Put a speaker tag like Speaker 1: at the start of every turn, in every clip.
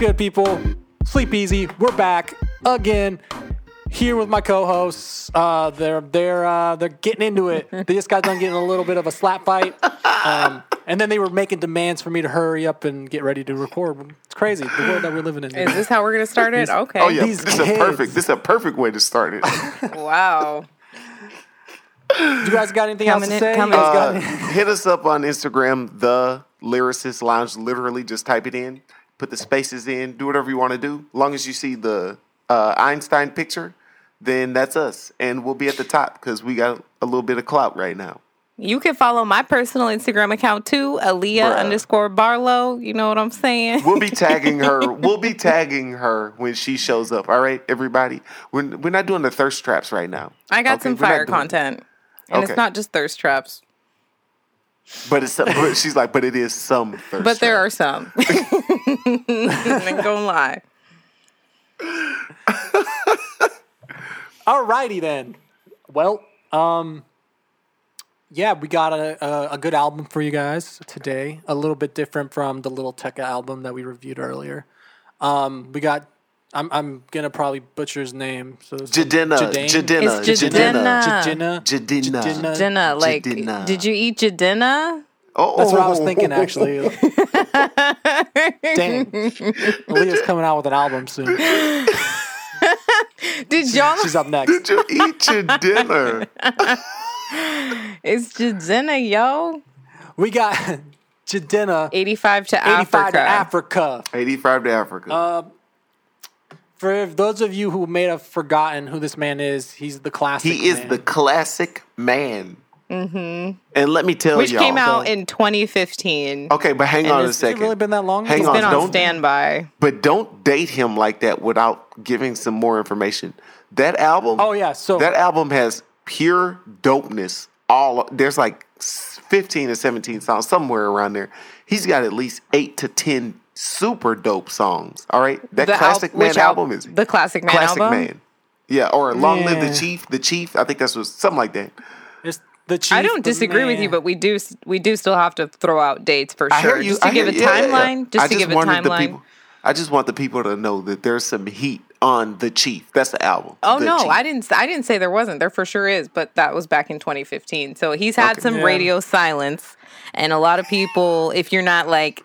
Speaker 1: What's good, people? Sleep easy. We're back again. Here with my co-hosts. Uh, they're they're uh, they're getting into it. They just got done getting a little bit of a slap fight, um, and then they were making demands for me to hurry up and get ready to record. It's crazy the world that we're living in.
Speaker 2: Is this how we're gonna start it? Okay.
Speaker 3: Oh yeah,
Speaker 1: These
Speaker 3: this is a perfect. This is a perfect way to start it.
Speaker 2: Wow.
Speaker 1: you guys got anything else
Speaker 2: Coming
Speaker 1: to
Speaker 2: in-
Speaker 1: say?
Speaker 2: coming
Speaker 1: You guys got
Speaker 3: Uh, hit us up on Instagram, the Lyricist Lounge. Literally, just type it in, put the spaces in, do whatever you want to do. As long as you see the uh, Einstein picture, then that's us, and we'll be at the top because we got a little bit of clout right now.
Speaker 2: You can follow my personal Instagram account too, Aaliyah
Speaker 3: Bruh.
Speaker 2: underscore Barlow. You know what I'm saying?
Speaker 3: We'll be tagging her. We'll be tagging her when she shows up. All right, everybody. We're we're not doing the thirst traps right now.
Speaker 2: I got
Speaker 3: Okay,
Speaker 2: some fire content. And
Speaker 3: Okay.
Speaker 2: it's not just thirst traps,
Speaker 3: But it's but she's like, but it is some thirst.
Speaker 2: but there
Speaker 3: trap.
Speaker 2: are some. I ain't gonna lie.
Speaker 1: Alrighty then. Well, um, yeah, we got a, a, a good album for you guys today. A little bit different from the Little Tecca album that we reviewed earlier. Um, we got. I'm I'm gonna probably butcher his name. So it's
Speaker 3: Jadina,
Speaker 1: Jadane?
Speaker 3: Jadina,
Speaker 2: It's
Speaker 3: Jadina,
Speaker 2: Jadina.
Speaker 1: Jadina.
Speaker 3: Jadina.
Speaker 1: Jadina.
Speaker 2: Like,
Speaker 3: Jadina.
Speaker 2: did you eat your dinner?
Speaker 3: Oh,
Speaker 1: That's what I was thinking actually. Dang, Aaliyah's coming out with an album soon.
Speaker 2: Did y'all?
Speaker 1: She's up next.
Speaker 3: Did you eat your dinner?
Speaker 2: It's your dinner, yo.
Speaker 1: We got Jadina,
Speaker 2: 85 to
Speaker 1: 85
Speaker 2: Africa.
Speaker 1: to Africa.
Speaker 3: 85 to Africa.
Speaker 1: Uh, For those of you who may have forgotten who this man is, he's the classic.
Speaker 3: he is
Speaker 1: man.
Speaker 3: the classic man. Mm-hmm. And let me tell
Speaker 2: Which
Speaker 3: y'all.
Speaker 2: came out in 2015.
Speaker 3: okay, but hang
Speaker 2: and
Speaker 3: on a
Speaker 2: it's-
Speaker 1: Has it
Speaker 3: second.
Speaker 1: really been that long?
Speaker 3: Hang
Speaker 2: It's
Speaker 3: on,
Speaker 2: been on
Speaker 3: don't-
Speaker 2: standby.
Speaker 3: but don't date him like that without giving some more information. That album.
Speaker 1: Oh yeah, so
Speaker 3: That album has pure dopeness. All there's like 15 or 17 songs somewhere around there. He's got at least eight to 10 super dope songs. All right, that
Speaker 2: The al-
Speaker 3: Classic Man
Speaker 2: which al-
Speaker 3: album is
Speaker 2: the Classic Man
Speaker 3: Classic
Speaker 2: album?
Speaker 3: Man. Yeah, or Long Live the Chief. The Chief. I think that's what something like that.
Speaker 1: it's the chief.
Speaker 2: I don't
Speaker 1: the
Speaker 2: disagree with you, but we do we do still have to throw out dates for sure,
Speaker 3: you.
Speaker 2: just to
Speaker 3: I
Speaker 2: give a
Speaker 3: hear- yeah, yeah, yeah.
Speaker 2: timeline. Just
Speaker 3: I
Speaker 2: to give a
Speaker 3: wanted the
Speaker 2: timeline.
Speaker 3: people. I just want the people to know that there's some heat on the Chief. That's the album.
Speaker 2: Oh
Speaker 3: The
Speaker 2: no,
Speaker 3: Chief.
Speaker 2: I didn't. I didn't say there wasn't. There for sure is, but that was back in 2015. So he's had
Speaker 3: Okay.
Speaker 2: some
Speaker 1: Yeah.
Speaker 2: radio silence, and a lot of people, if you're not like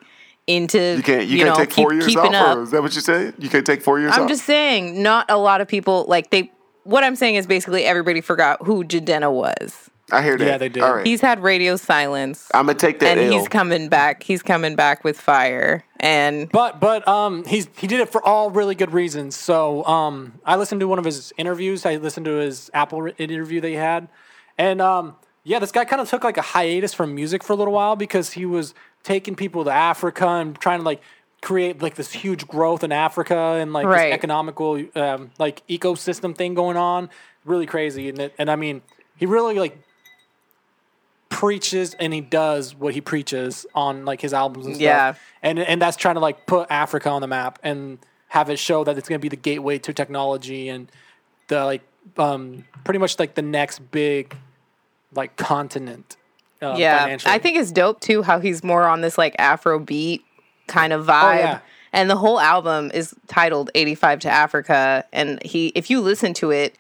Speaker 2: into,
Speaker 3: You can't. You,
Speaker 2: know,
Speaker 3: can't take
Speaker 2: keep,
Speaker 3: four years off.
Speaker 2: up.
Speaker 3: Or is that what you're saying? You can't take four years off.
Speaker 2: I'm just saying, not a lot of people like they. What I'm saying is basically everybody forgot who Jidenna was.
Speaker 3: I hear that.
Speaker 1: Yeah, they did.
Speaker 3: All right.
Speaker 2: He's had radio silence,
Speaker 3: I'm gonna take that
Speaker 2: and
Speaker 3: L.
Speaker 2: he's coming back. He's coming back with fire, and
Speaker 1: But but um he's he did it for all really good reasons. So um I listened to one of his interviews. I listened to his Apple interview that he had, and um yeah, this guy kind of took like a hiatus from music for a little while because he was taking people to Africa and trying to like create like this huge growth in Africa and like
Speaker 2: Right.
Speaker 1: this economical um, like ecosystem thing going on. Really crazy, and it, and I mean he really like preaches and he does what he preaches on like his albums and stuff.
Speaker 2: Yeah.
Speaker 1: And and that's trying to like put Africa on the map and have it show that it's going to be the gateway to technology and the like um pretty much like the next big like continent. Uh,
Speaker 2: yeah. I think it's dope too how he's more on this like Afro beat kind of vibe.
Speaker 1: Oh, yeah.
Speaker 2: And the whole album is titled 85 to Africa and he if you listen to it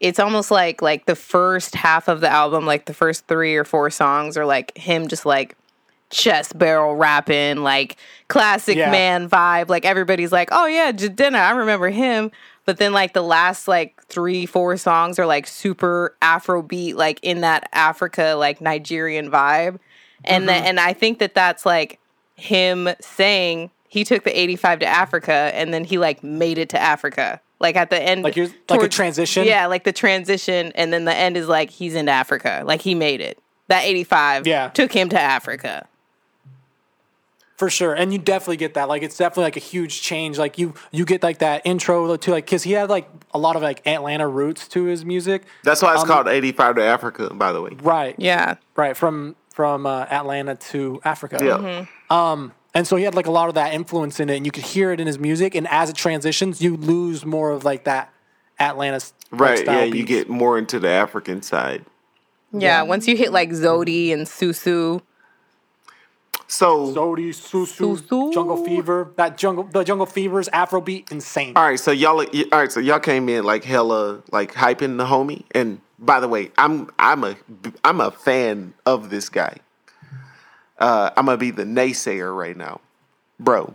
Speaker 2: it's almost like like the first half of the album like the first 3 or 4 songs are like him just like chest barrel rapping like classic
Speaker 1: Yeah.
Speaker 2: man vibe like everybody's like oh yeah Jidenna I remember him but then like the last like 3 4 songs are like super afro beat like in that Africa like Nigerian vibe and
Speaker 1: Mm-hmm.
Speaker 2: then and I think that that's like him saying he took the 85 to Africa and then he like made it to Africa like at the end
Speaker 1: Like you're- like a transition?
Speaker 2: yeah like the transition and then the end is like he's in Africa like he made it that 85
Speaker 1: Yeah.
Speaker 2: took him to Africa
Speaker 1: for sure. And you definitely get that. Like it's definitely like a huge change. Like you you get like that intro to like cuz he had like a lot of like Atlanta roots to his music.
Speaker 3: That's why it's
Speaker 1: Um,
Speaker 3: called 85 to Africa, by the way.
Speaker 1: Right.
Speaker 2: yeah
Speaker 1: Right, from from uh, Atlanta to Africa.
Speaker 3: Yeah.
Speaker 2: Mm-hmm.
Speaker 1: Um, and so he had like a lot of that influence in it, and you could hear it in his music. And as it transitions, you lose more of like that Atlanta s-
Speaker 3: Right.
Speaker 1: style
Speaker 3: Yeah. You get more into the African side.
Speaker 2: yeah once you hit like Zodi and Susu
Speaker 3: So,
Speaker 1: Zodi, Susu,
Speaker 2: Susu.
Speaker 1: Jungle Fever. That jungle, the Jungle Fever's Afrobeat, insane.
Speaker 3: all right, so y'all, all right, so y'all came in like hella, like hyping the homie. And by the way, I'm, I'm a, I'm a fan of this guy. Uh, I'm gonna be the naysayer right now, bro.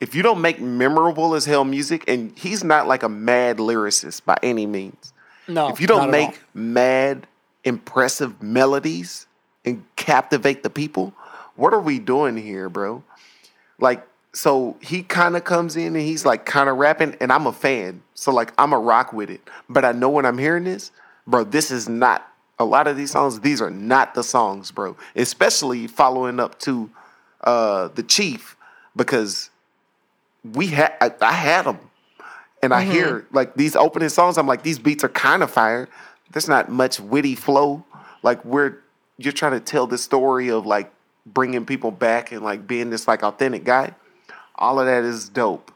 Speaker 3: If you don't make memorable as hell music, and he's not like a mad lyricist by any means.
Speaker 1: No,
Speaker 3: if you don't
Speaker 1: not
Speaker 3: make
Speaker 1: all.
Speaker 3: mad, impressive melodies and captivate the people, what are we doing here, bro? Like, so he kind of comes in and he's like kind of rapping, and I'm a fan. So, like, I'm a rock with it. But I know when I'm hearing this, bro, this is not a lot of these songs, these are not the songs, bro. Especially following up to uh the Chief, because we had I, I had them and I hear like these opening songs. I'm like, these beats are kind of fire. There's not much witty flow. Like we're you're trying to tell the story of like bringing people back and like being this like authentic guy. All of that is dope.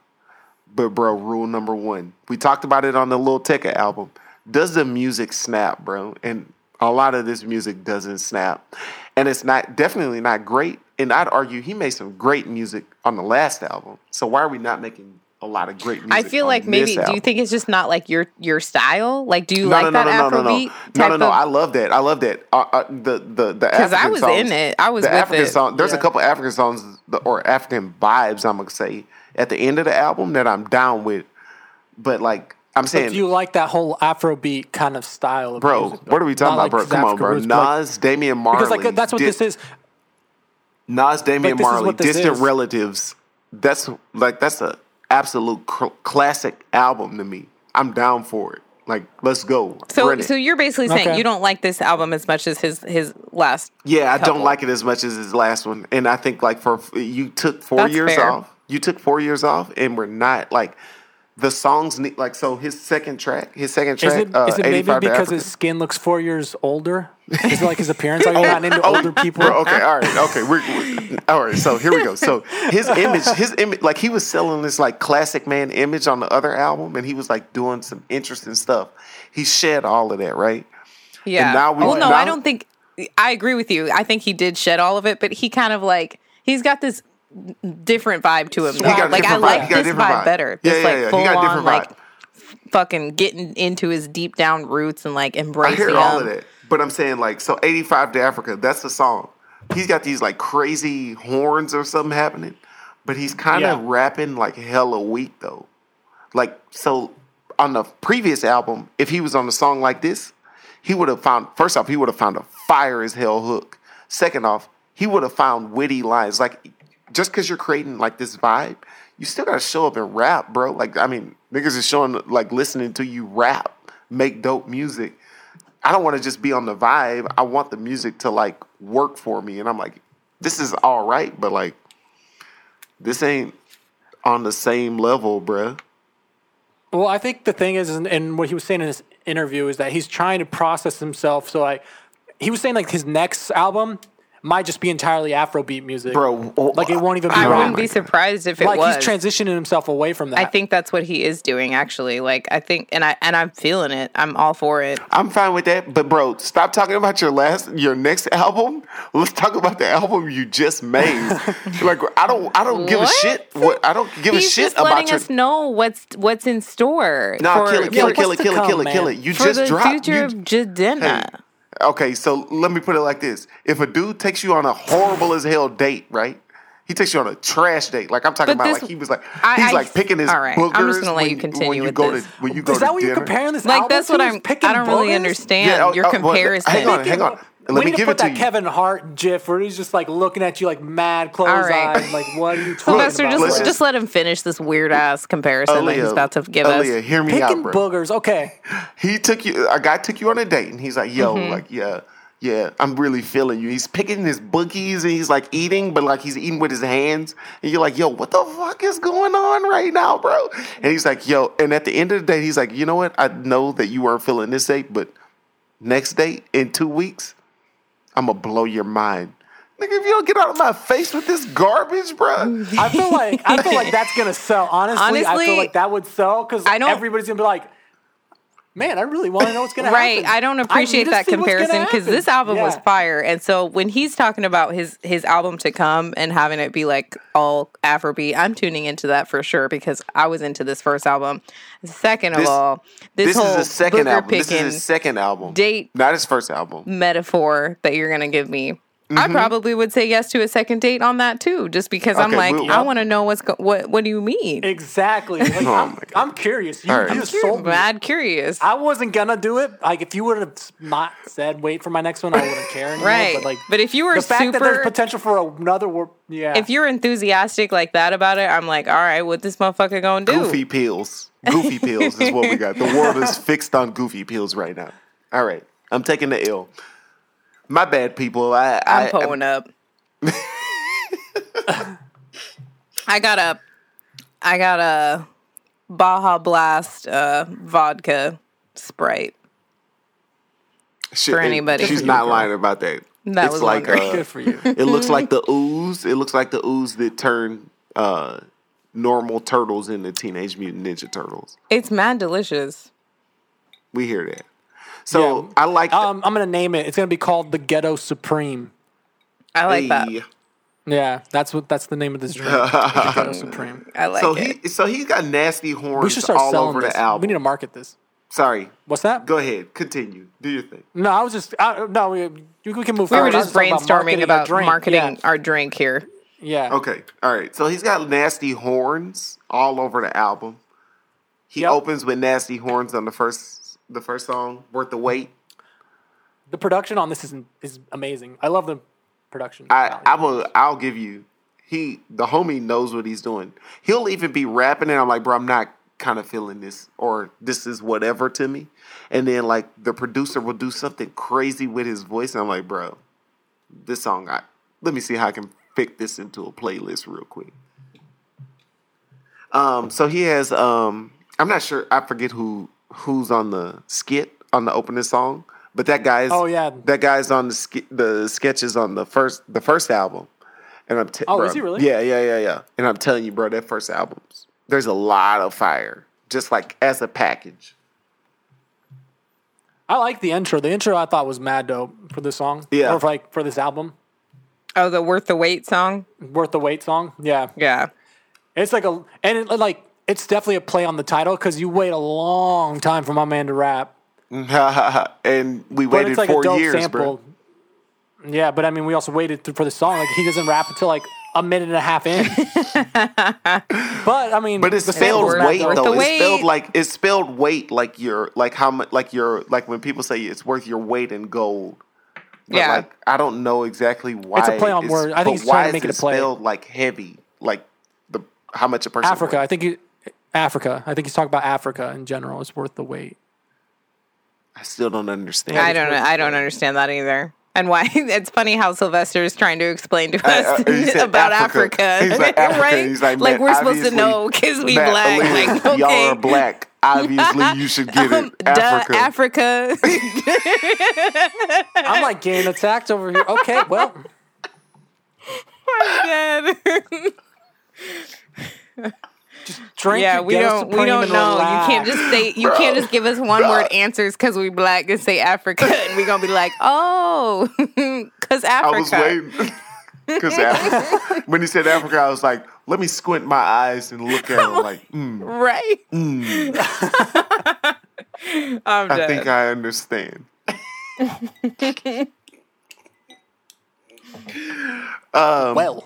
Speaker 3: But bro, rule number one, we talked about it on the Lil Tecca album. Does the music snap, bro? And a lot of this music doesn't snap, and it's not definitely not great. And I'd argue he made some great music on the last album. So why are we not making a lot of great music?
Speaker 2: I feel
Speaker 3: on
Speaker 2: like maybe.
Speaker 3: this
Speaker 2: Do you think it's just not like your your style? Like, do you
Speaker 3: No,
Speaker 2: like
Speaker 3: no,
Speaker 2: that
Speaker 3: no, no, no, no,
Speaker 2: Afrobeat
Speaker 3: no,
Speaker 2: type
Speaker 3: no, no, no.
Speaker 2: of?
Speaker 3: I love that. I love that. Uh, uh, the the the
Speaker 2: 'Cause I was
Speaker 3: songs,
Speaker 2: in it. I was
Speaker 3: the
Speaker 2: with
Speaker 3: African
Speaker 2: it.
Speaker 3: song. There's a couple African songs or African vibes. I'm gonna say at the end of the album that I'm down with. But like I'm saying,
Speaker 1: If you like that whole Afrobeat kind of style of
Speaker 3: bro,
Speaker 1: music,
Speaker 3: what are we talking
Speaker 1: Not
Speaker 3: about, bro?
Speaker 1: like
Speaker 3: Come on, bro.
Speaker 1: roots,
Speaker 3: Nas, Damian Marley.
Speaker 1: because like that's what
Speaker 3: Di-
Speaker 1: this is.
Speaker 3: Nas, Damian
Speaker 1: this is
Speaker 3: Marley, Distant
Speaker 1: is.
Speaker 3: Relatives. That's like that's a absolute cl- classic album to me. I'm down for it. Like, let's go.
Speaker 2: so, so you're basically saying
Speaker 1: Okay.
Speaker 2: you don't like this album as much as his his last.
Speaker 3: Yeah, I
Speaker 2: couple.
Speaker 3: don't like it as much as his last one, and I think like for you took four
Speaker 2: That's
Speaker 3: years
Speaker 2: fair.
Speaker 3: off. You took four years off, and we're not like the songs need like so. His second track, his second
Speaker 1: Is
Speaker 3: track,
Speaker 1: it,
Speaker 3: uh,
Speaker 1: is it maybe because his skin looks four years older? Is it like his appearance? Are you not into older people?
Speaker 3: Bro, okay, all right, okay, we're, we all right. So here we go. So his image, his image, like he was selling this like classic man image on the other album, and he was like doing some interesting stuff. He shed all of that, right?
Speaker 2: Yeah.
Speaker 3: now we-
Speaker 2: well, no,
Speaker 3: now-
Speaker 2: I don't think. I agree with you. I think he did shed all of it, but he kind of like he's got this different vibe to him.
Speaker 3: He got
Speaker 2: like I like
Speaker 3: He got a
Speaker 2: this vibe,
Speaker 3: vibe.
Speaker 2: better.
Speaker 3: Yeah,
Speaker 2: This
Speaker 3: yeah,
Speaker 2: like
Speaker 3: yeah. He
Speaker 2: full
Speaker 3: got a
Speaker 2: on
Speaker 3: different
Speaker 2: like
Speaker 3: vibe.
Speaker 2: fucking getting into his deep down roots and like
Speaker 3: I
Speaker 2: embracing
Speaker 3: hear
Speaker 2: them.
Speaker 3: all of that, but I'm saying like so 85 to Africa. That's the song. He's got these like crazy horns or something happening, but he's kind of
Speaker 1: Yeah.
Speaker 3: rapping like hella weak though. Like so on the previous album, if he was on a song like this, he would have found first off he would have found a fire as hell hook. Second off, he would have found witty lines. Like just because you're creating like this vibe, you still gotta show up and rap, bro. Like I mean, niggas is showing like listening to you rap, make dope music. I don't want to just be on the vibe. I want the music to like work for me. And I'm like, this is all right, but like, this ain't on the same level, bruh.
Speaker 1: Well, I think the thing is, and- what he was saying in this interview is that he's trying to process himself. So, like, he was saying like his next album might just be entirely Afrobeat music,
Speaker 3: Bro, oh,
Speaker 1: Like, it won't even be
Speaker 2: I
Speaker 1: rap.
Speaker 2: wouldn't be surprised if it was.
Speaker 1: like
Speaker 2: was.
Speaker 1: he's transitioning himself away from that.
Speaker 2: I think that's what he is doing actually. Like I think and I and I'm feeling it. I'm all for it.
Speaker 3: I'm fine with that, but bro, stop talking about your last, your next album. Let's talk about the album you just made. like, I don't, I don't give a shit. What I don't give
Speaker 2: He's
Speaker 3: a shit
Speaker 2: just
Speaker 3: about
Speaker 2: letting
Speaker 3: your.
Speaker 2: us know what's what's in store.
Speaker 3: Nah, kill it, kill it, kill it, kill it, kill it, kill it. You
Speaker 2: for
Speaker 3: just
Speaker 2: the
Speaker 3: dropped.
Speaker 2: future
Speaker 3: you-
Speaker 2: of Jidenna.
Speaker 3: Hey, Okay, so let me put it like this: If a dude takes you on a horrible as hell date, right? He takes you on a trash date. Like I'm talking
Speaker 2: But
Speaker 3: about,
Speaker 2: this-
Speaker 3: like he was like
Speaker 2: I-
Speaker 3: he's
Speaker 2: I-
Speaker 3: like picking his
Speaker 2: all right,
Speaker 3: boogers.
Speaker 2: I'm just gonna let
Speaker 3: when,
Speaker 2: you continue
Speaker 3: when you
Speaker 2: with
Speaker 3: go
Speaker 2: this.
Speaker 3: to when you go
Speaker 1: is
Speaker 3: to
Speaker 1: that what you're comparing this
Speaker 2: Like
Speaker 1: album
Speaker 2: that's
Speaker 1: to?
Speaker 2: what
Speaker 1: He's
Speaker 2: I'm.
Speaker 1: picking
Speaker 2: I don't really
Speaker 1: boogers?
Speaker 2: understand
Speaker 3: Yeah, oh,
Speaker 2: your
Speaker 3: oh, well,
Speaker 2: comparison.
Speaker 3: hang on, hang on.
Speaker 1: We
Speaker 3: Let me
Speaker 1: need to put
Speaker 3: it
Speaker 1: that
Speaker 3: you.
Speaker 1: Kevin Hart gif where he's just like looking at you like mad closed
Speaker 2: All right.
Speaker 1: eyes. Like, what are you talking
Speaker 2: Sylvester,
Speaker 1: about?
Speaker 2: just
Speaker 3: Let's
Speaker 2: just,
Speaker 3: just-
Speaker 2: let him finish this weird ass comparison that he's about to give
Speaker 3: Aaliyah,
Speaker 2: us.
Speaker 3: hear me
Speaker 1: Picking
Speaker 3: out, bro.
Speaker 1: boogers. Okay.
Speaker 3: he took you. A guy took you on a date, and he's like, "Yo,
Speaker 2: Mm-hmm.
Speaker 3: like, yeah, yeah, I'm really feeling you." He's picking his bookies, and he's like eating, but like he's eating with his hands, and you're like, "Yo, what the fuck is going on right now, bro?" And he's like, "Yo," and at the end of the day, he's like, "You know what? I know that you weren't feeling this date, but next date in two weeks, I'm gonna blow your mind." Nigga, if you don't get out of my face with this garbage, bro.
Speaker 1: I feel like I feel like that's gonna sell. Honestly, I feel like that would sell because
Speaker 2: I don't-
Speaker 1: everybody's gonna be like, man, I really want to know what's gonna happen.
Speaker 2: right i don't appreciate
Speaker 1: to
Speaker 2: that
Speaker 1: see what's gonna
Speaker 2: comparison because this album was fire and so when he's talking about his his album to come and having it be like all afrobeat i'm tuning into that for sure because i was into this first album second of
Speaker 3: This-
Speaker 2: all this,
Speaker 3: This,
Speaker 2: whole
Speaker 3: is his second album. This is
Speaker 2: picking
Speaker 3: his second album.
Speaker 2: date
Speaker 3: Not his first album.
Speaker 2: metaphor that you're gonna give me
Speaker 3: Mm-hmm.
Speaker 2: I probably would say yes to a second date on that too, just because I'm like,
Speaker 3: we'll-
Speaker 2: I want to know what's go- what. What do you mean?
Speaker 1: Exactly. Like,
Speaker 3: Oh
Speaker 1: I'm,
Speaker 3: my God.
Speaker 1: I'm curious. You,
Speaker 3: All right.
Speaker 1: you
Speaker 3: I'm
Speaker 1: just sold me.
Speaker 2: Mad curious.
Speaker 1: I wasn't gonna do it. Like if you would have not said wait for my next one, I wouldn't care anymore.
Speaker 2: Right.
Speaker 1: But like
Speaker 2: But if you were
Speaker 1: the fact that there's
Speaker 2: super-
Speaker 1: potential for another word, yeah.
Speaker 2: if you're enthusiastic like that about it, I'm like, all right, what this motherfucker gonna do?
Speaker 3: Goofy pills. Goofy pills is what we got. The world is fixed on goofy pills right now. All right. I'm taking the L. My bad, people. I,
Speaker 2: I'm
Speaker 3: I,
Speaker 2: pulling up. I got a, I got a Baja Blast uh, vodka Sprite.
Speaker 3: shit,
Speaker 2: for anybody.
Speaker 3: She's not
Speaker 1: girl.
Speaker 3: lying about that.
Speaker 2: That
Speaker 3: it's
Speaker 2: was
Speaker 3: like uh,
Speaker 1: Good for you.
Speaker 3: it looks like the ooze. It looks like the ooze that turned uh, normal turtles into Teenage Mutant Ninja Turtles.
Speaker 2: It's mad delicious.
Speaker 3: We hear that. So
Speaker 1: Yeah.
Speaker 3: I like.
Speaker 1: um, I'm gonna name it. It's gonna be called the Ghetto Supreme.
Speaker 2: I like that.
Speaker 1: Yeah, that's what that's the name of this drink. Ghetto Supreme.
Speaker 2: I like
Speaker 3: so
Speaker 2: it.
Speaker 3: he so he's got nasty
Speaker 1: We
Speaker 3: horns
Speaker 1: should start
Speaker 3: all
Speaker 1: selling
Speaker 3: over
Speaker 1: this.
Speaker 3: the album.
Speaker 1: We need to market this.
Speaker 3: Sorry,
Speaker 1: What's that?
Speaker 3: go ahead, continue, do your thing.
Speaker 1: No, I was just I, no. We, we can move. Forward.
Speaker 2: We were
Speaker 1: forward. I was
Speaker 2: just
Speaker 1: talking
Speaker 2: brainstorming
Speaker 1: marketing our
Speaker 2: about
Speaker 1: drink.
Speaker 2: marketing
Speaker 1: Yeah.
Speaker 2: our drink here.
Speaker 1: Yeah.
Speaker 3: Okay, all right. So he's got nasty horns all over the album. He
Speaker 1: Yep.
Speaker 3: opens with nasty horns on the first the first song, "Worth the Wait."
Speaker 1: The production on this is is amazing. I love the production.
Speaker 3: I. I will I'll give you he the homie knows what he's doing. He'll even be rapping and I'm like, bro, I'm not kind of feeling this or this is whatever to me. And then like the producer will do something crazy with his voice and I'm like, bro, this song I let me see how I can fit this into a playlist real quick. Um so he has um I'm not sure I forget who who's on the skit on the opening song, but that guy's
Speaker 1: Oh, yeah.
Speaker 3: that guy's on the sk- the sketches on the first the first album. And I'm t-
Speaker 1: Oh,
Speaker 3: bro,
Speaker 1: is he really?
Speaker 3: Yeah, yeah, yeah, yeah. And I'm telling you, bro, that first album's there's a lot of fire, just like as a package.
Speaker 1: I like the intro. The intro I thought was mad dope for this song.
Speaker 3: Yeah.
Speaker 1: Or for, like for this album.
Speaker 2: Oh, the worth the wait song.
Speaker 1: Worth the wait song. Yeah.
Speaker 2: Yeah,
Speaker 1: It's like a and it, like it's definitely a play on the title because you wait a long time for my man to rap.
Speaker 3: and we waited
Speaker 1: like
Speaker 3: four
Speaker 1: a
Speaker 3: years,
Speaker 1: sample.
Speaker 3: bro.
Speaker 1: Yeah, but I mean, we also waited for the song. Like he doesn't rap until like a minute and a half in. but I mean,
Speaker 3: But it's spelled
Speaker 1: sample's
Speaker 2: worth-
Speaker 1: mad
Speaker 3: weight though.
Speaker 2: the
Speaker 3: It's
Speaker 2: wait.
Speaker 3: spelled like it's spelled weight like you're like how much like you're like when people say it's worth your weight in gold. But
Speaker 2: Yeah.
Speaker 3: like I don't know exactly why
Speaker 1: It's a play on
Speaker 3: it's-
Speaker 1: word. I think he's trying
Speaker 3: why
Speaker 1: to make it
Speaker 3: it
Speaker 1: a play.
Speaker 3: spelled like heavy, like the how much a person
Speaker 1: Africa.
Speaker 3: weighs?
Speaker 1: I think he, Africa. I think he's talking about Africa in general. It's worth the wait.
Speaker 3: I still don't understand.
Speaker 2: I don't. I don't understand that either. And why? It's funny how Sylvester is trying to explain to us
Speaker 3: uh, he
Speaker 2: about
Speaker 3: Africa.
Speaker 2: Africa,
Speaker 3: He's like, Africa.
Speaker 2: right?
Speaker 3: He's like,
Speaker 2: like we're supposed to know because we
Speaker 3: Matt,
Speaker 2: black.
Speaker 3: Aaliyah,
Speaker 2: Like okay,
Speaker 3: y'all are black. Obviously, you should get
Speaker 2: Um,
Speaker 3: it.
Speaker 2: duh,
Speaker 3: Africa.
Speaker 2: Africa.
Speaker 1: I'm like getting attacked over here. Okay, well,
Speaker 2: God.
Speaker 1: Drink.
Speaker 2: yeah, we don't. We don't
Speaker 1: and
Speaker 2: know. You can't just say. You can't just give us one word answers because we black and say Africa, and we're gonna be like, oh, because
Speaker 3: I was
Speaker 2: Africa.
Speaker 3: waiting. Because when he said Africa, I was like, let me squint my eyes and look at him like, mm,
Speaker 2: Right. I'm
Speaker 3: I
Speaker 2: dead.
Speaker 3: think I understand.
Speaker 1: well.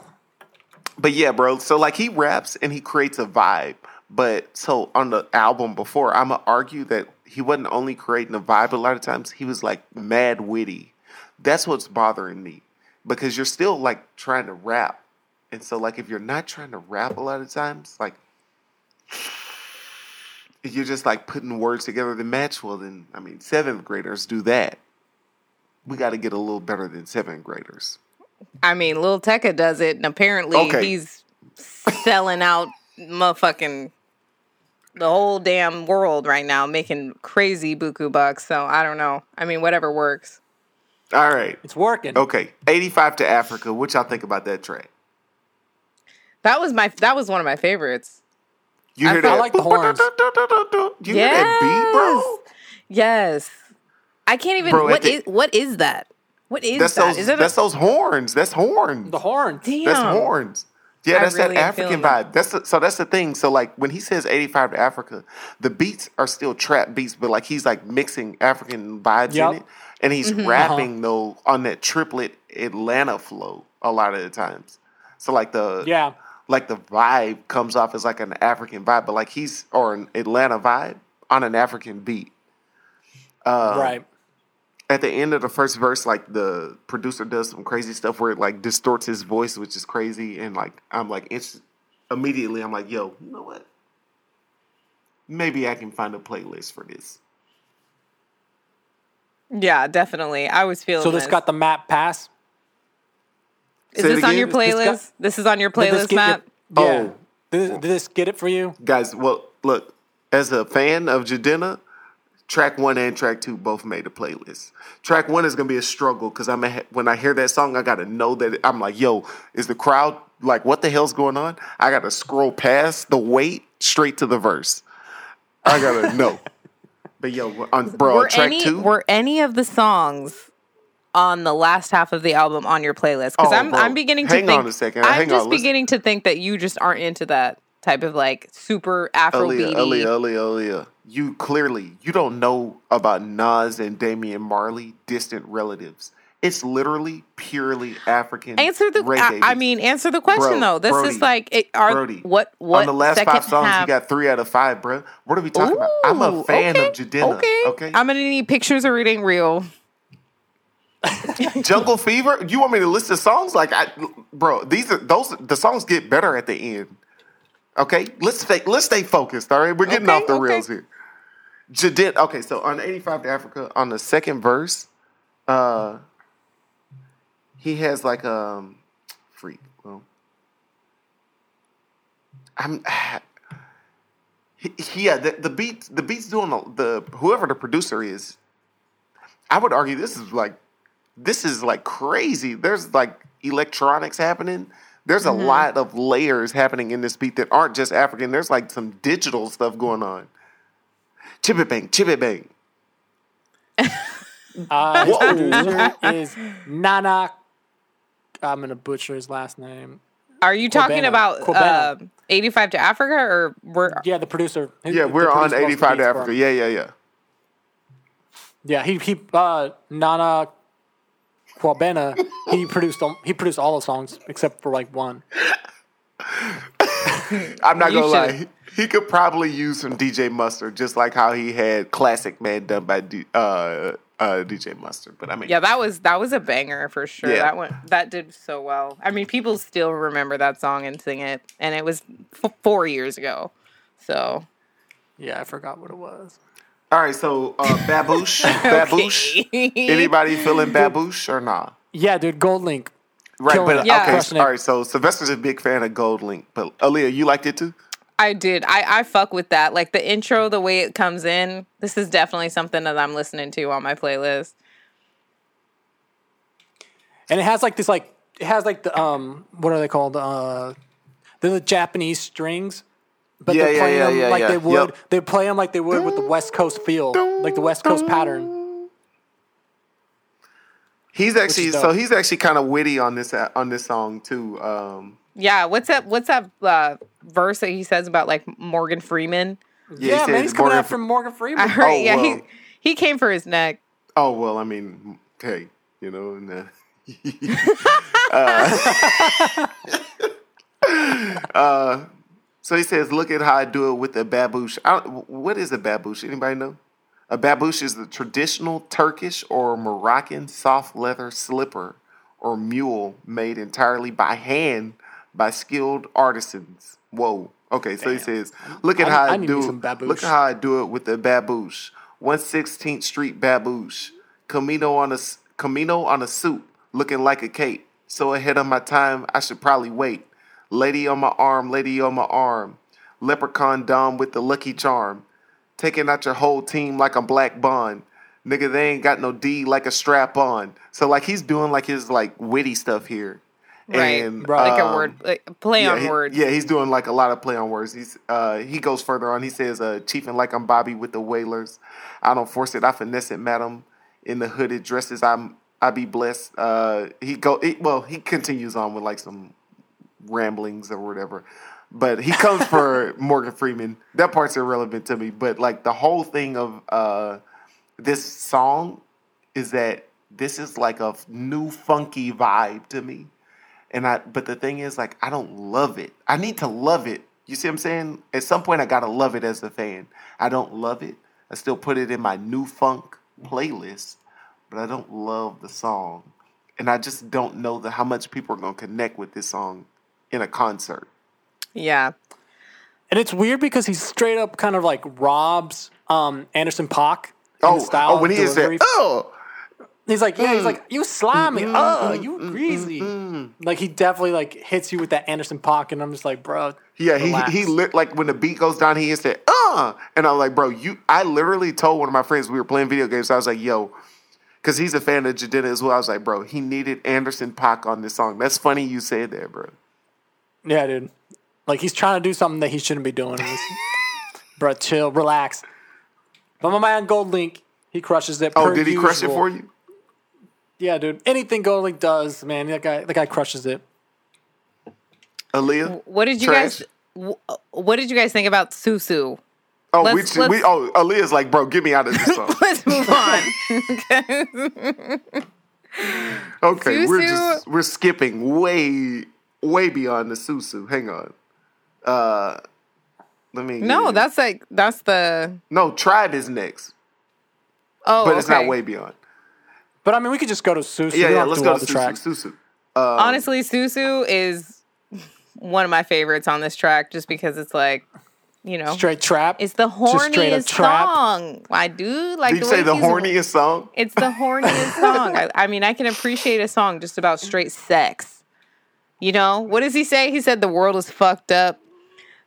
Speaker 3: But yeah, bro. So like he raps and he creates a vibe. But so on the album before, I'm gonna argue that he wasn't only creating a vibe a lot of times, he was like mad witty. That's what's bothering me. Because you're still like trying to rap. And so like if you're not trying to rap a lot of times, like if you're just like putting words together to match, well then I mean seventh graders do that. We gotta get a little better than seventh graders.
Speaker 2: I mean, Lil Tecca does it, and apparently
Speaker 3: Okay.
Speaker 2: he's selling out motherfucking the whole damn world right now, making crazy buku bucks. So I don't know. I mean, whatever works.
Speaker 3: All right.
Speaker 1: It's working.
Speaker 3: Okay. 85 to Africa. What y'all think about that track?
Speaker 2: That was my that was one of my favorites.
Speaker 3: You
Speaker 2: I
Speaker 3: hear
Speaker 2: felt
Speaker 3: that?
Speaker 1: like the horns.
Speaker 3: You hear that beat, bro?
Speaker 2: Yes. I can't even.
Speaker 3: bro,
Speaker 2: what
Speaker 3: the,
Speaker 2: is what is that? What is
Speaker 3: That's
Speaker 2: that?
Speaker 3: those.
Speaker 2: Is it
Speaker 3: that's
Speaker 2: a,
Speaker 3: those horns. That's horns.
Speaker 1: The horns.
Speaker 2: damn?
Speaker 3: That's horns. Yeah, that's
Speaker 2: really
Speaker 3: that African vibe. That's the, so that's the thing. So like when he says 85 to Africa, the beats are still trap beats, but like he's like mixing African vibes
Speaker 1: Yup.
Speaker 3: in it. And he's
Speaker 2: Mm-hmm.
Speaker 3: rapping though on that triplet Atlanta flow a lot of the times. So like the
Speaker 1: Yeah.
Speaker 3: like the vibe comes off as like an African vibe, but like he's or an Atlanta vibe on an African beat. Uh,
Speaker 1: right.
Speaker 3: At the end of the first verse, like the producer does some crazy stuff where it like distorts his voice, which is crazy. And like I'm like inst- immediately, I'm like, yo, you know what? Maybe I can find a playlist for this.
Speaker 2: Yeah, definitely. I was feeling.
Speaker 1: So this got the map pass.
Speaker 2: Is
Speaker 3: Say
Speaker 2: this on your
Speaker 3: again?
Speaker 1: This
Speaker 2: playlist?
Speaker 1: got-
Speaker 2: This, is on your playlist map.
Speaker 1: your- yeah.
Speaker 3: Oh.
Speaker 1: Did, did this get it for you?
Speaker 3: Guys, well, look, as a fan of Jidenna, track one and track two both made a playlist. Track one is gonna be a struggle because I'm a, when I hear that song, I gotta know that I'm like, yo, is the crowd like, what the hell's going on? I gotta scroll past the wait straight to the verse. I gotta know. But yo, on bro,
Speaker 2: were
Speaker 3: on track
Speaker 2: any
Speaker 3: two,
Speaker 2: were any of the songs on the last half of the album on your playlist? Because
Speaker 3: Oh,
Speaker 2: I'm
Speaker 3: bro.
Speaker 2: I'm beginning to
Speaker 3: Hang
Speaker 2: think
Speaker 3: on a second.
Speaker 2: I'm
Speaker 3: Hang
Speaker 2: just
Speaker 3: on,
Speaker 2: beginning to think that you just aren't into that type of like super Afro
Speaker 3: Aaliyah. Aaliyah, Aaliyah, Aaliyah. You clearly you don't know about Nas and Damian Marley, distant relatives. It's literally purely African.
Speaker 2: Answer the. I, I mean, answer the question
Speaker 3: Bro,
Speaker 2: though. This
Speaker 3: Brody,
Speaker 2: is like, it, are
Speaker 3: Brody,
Speaker 2: what what
Speaker 3: on the last
Speaker 2: second
Speaker 3: five songs,
Speaker 2: half?
Speaker 3: you got three out of five, bro. What are we talking about? I'm a fan
Speaker 2: okay,
Speaker 3: of Jidenna.
Speaker 2: Okay.
Speaker 3: Okay,
Speaker 2: I'm gonna need pictures of reading real.
Speaker 3: Jungle Fever. You want me to list the songs? Like, I, bro, these are those. The songs get better at the end. Okay, let's stay. Let's stay focused. All right, we're getting
Speaker 2: Okay,
Speaker 3: off the
Speaker 2: okay.
Speaker 3: rails here. Jadid. Okay, so on 85 to Africa, on the second verse, uh, he has like um, freak. Well, I'm. He, he- yeah, the, the beat, the beats doing the, the whoever the producer is. I would argue this is like this is like crazy. There's like electronics happening. There's a
Speaker 2: Mm-hmm.
Speaker 3: lot of layers happening in this beat that aren't just African. There's like some digital stuff going on. Chip it bang, chip it bang.
Speaker 1: Uh,
Speaker 3: Whoa.
Speaker 1: is Nana. I'm gonna butcher his last name.
Speaker 2: Are you talking about
Speaker 1: Kwabena.
Speaker 2: uh, 85 to Africa or we're
Speaker 1: Yeah, the producer. His-
Speaker 3: Yeah,
Speaker 1: the
Speaker 3: we're on
Speaker 1: producer most
Speaker 3: 85 to Africa.
Speaker 1: from-
Speaker 3: Yeah, yeah, yeah.
Speaker 1: Yeah, he he uh Nana Kwabena, he produced them he produced all the songs except for like one.
Speaker 3: I'm not gonna lie. He, he could probably use some DJ Mustard, just like how he had Classic Man done by D, uh, uh, DJ Mustard. But I mean,
Speaker 2: Yeah, that was that was a banger for sure.
Speaker 3: Yeah.
Speaker 2: That went that did so well. I mean, people still remember that song and sing it, and it was f- four years ago. So
Speaker 1: Yeah, I forgot what it was.
Speaker 3: All right. So uh, Babouche, Babouche. Anybody feeling Babouche or not?
Speaker 1: Yeah, dude, GoldLink.
Speaker 3: Right,
Speaker 1: Killing
Speaker 3: but
Speaker 1: it.
Speaker 2: Yeah.
Speaker 3: okay.
Speaker 1: Crushing
Speaker 3: All
Speaker 1: it.
Speaker 3: right, so Sylvester's a big fan of GoldLink, but Aaliyah, you liked it too.
Speaker 2: I did. I I fuck with that. Like the intro, the way it comes in. This is definitely something that I'm listening to on my playlist.
Speaker 1: And it has like this like it has like the um what are they called? Uh they're the Japanese strings. But
Speaker 3: Yeah,
Speaker 1: they're
Speaker 3: yeah,
Speaker 1: playing
Speaker 3: yeah,
Speaker 1: them
Speaker 3: yeah,
Speaker 1: like
Speaker 3: yeah.
Speaker 1: they would.
Speaker 3: Yep.
Speaker 1: They play them like they would with the West Coast feel, like the West Coast pattern.
Speaker 3: He's actually so he's actually kind of witty on this on this song too. Um,
Speaker 2: Yeah. What's that? What's that uh, verse that he says about like Morgan Freeman?
Speaker 3: he
Speaker 1: Yeah,
Speaker 3: said
Speaker 1: man, he's coming
Speaker 3: Morgan-
Speaker 1: from Morgan Freeman.
Speaker 2: I heard.
Speaker 3: Oh,
Speaker 2: yeah,
Speaker 3: well.
Speaker 2: he he came for his neck.
Speaker 3: Oh well, I mean, hey, you know, and, uh, uh, so he says, "Look at how I do it with a babouche." I what is a babouche? Anybody know? A babouche is the traditional Turkish or Moroccan soft leather slipper or mule made entirely by hand by skilled artisans. Whoa. Okay, so he says, "Look at
Speaker 1: I-
Speaker 3: how I,
Speaker 1: I
Speaker 3: do it. Look at how I do it with the babouche. 116th Street babouche. Camino on a Camino on a suit, looking like a cape. So ahead of my time, I should probably wait. Lady on my arm, lady on my arm. Leprechaun Dom with the lucky charm. Taking out your whole team like a black bond. Nigga, they ain't got no D like a strap on. So like he's doing like his like witty stuff here.
Speaker 2: Right.
Speaker 3: And,
Speaker 2: like a
Speaker 3: um,
Speaker 2: word, like play
Speaker 3: yeah,
Speaker 2: on
Speaker 3: he-
Speaker 2: words.
Speaker 3: Yeah, he's doing like a lot of play on words. He's uh he goes further on. He says, uh, chiefing like I'm Bobby with the Wailers. I don't force it, I finesse it, madam. In the hooded dresses, I'm I be blessed. Uh he go he, well, he continues on with like some ramblings or whatever. But he comes for Morgan Freeman. That part's irrelevant to me. But like the whole thing of uh this song is that this is like a new funky vibe to me. And I but the thing is like I don't love it. I need to love it. You see what I'm saying? At some point I gotta love it as a fan. I don't love it. I still put it in my new funk playlist, but I don't love the song. And I just don't know the, how much people are gonna connect with this song in a concert.
Speaker 2: Yeah.
Speaker 1: And it's weird because he's straight up kind of like robs um, Anderson Paak. in
Speaker 3: Oh,
Speaker 1: the style
Speaker 3: oh when
Speaker 1: of
Speaker 3: he is there, oh,
Speaker 1: He's like, yeah, he's
Speaker 3: Mm.
Speaker 1: like, you slimy, oh, you greasy. Like he definitely like hits you with that Anderson Paak, and I'm just like, bro.
Speaker 3: Yeah, he
Speaker 1: relax.
Speaker 3: he lit like when the beat goes down, he hits that uh, and I'm like, bro, you. I literally told one of my friends we were playing video games. I was like, yo, because he's a fan of Jidenna as well. I was like, bro, he needed Anderson Paak on this song. That's funny you said that, bro.
Speaker 1: Yeah, dude. Like he's trying to do something that he shouldn't be doing. It's- bro, chill, relax. But my man GoldLink, he crushes it.
Speaker 3: Oh,
Speaker 1: per
Speaker 3: did he crush it for you?
Speaker 1: Yeah, dude. Anything GoldLink does, man, that guy, that guy crushes it.
Speaker 3: Aaliyah?
Speaker 2: What did you
Speaker 3: Trash?
Speaker 2: guys? What did you guys think about Susu?
Speaker 3: Oh,
Speaker 2: let's-
Speaker 3: we, we
Speaker 2: let's-
Speaker 3: oh Aaliyah's like, bro, get me out of this song.
Speaker 2: Let's move on.
Speaker 3: Okay, we're just we're skipping way way beyond the susu. Hang on. Uh let me
Speaker 2: no, that's like that's the
Speaker 3: no tribe is next,
Speaker 2: oh.
Speaker 3: but it's
Speaker 2: okay.
Speaker 3: not way beyond.
Speaker 1: But I mean, we could just go to Susu.
Speaker 3: Yeah, yeah. Let's
Speaker 1: do
Speaker 3: go
Speaker 1: all
Speaker 3: to
Speaker 1: the
Speaker 3: susu.
Speaker 1: tracks.
Speaker 3: Susu.
Speaker 2: Honestly, Susu is one of my favorites on this track, just because it's like, you know,
Speaker 1: Straight trap.
Speaker 2: it's the
Speaker 1: Just straight up
Speaker 2: horniest song. I do like
Speaker 3: Did you
Speaker 2: the
Speaker 3: say
Speaker 2: way
Speaker 3: the horniest song?
Speaker 2: It's the horniest song. I, I mean, I can appreciate a song just about straight sex. You know, what does he say? He said the world is fucked up,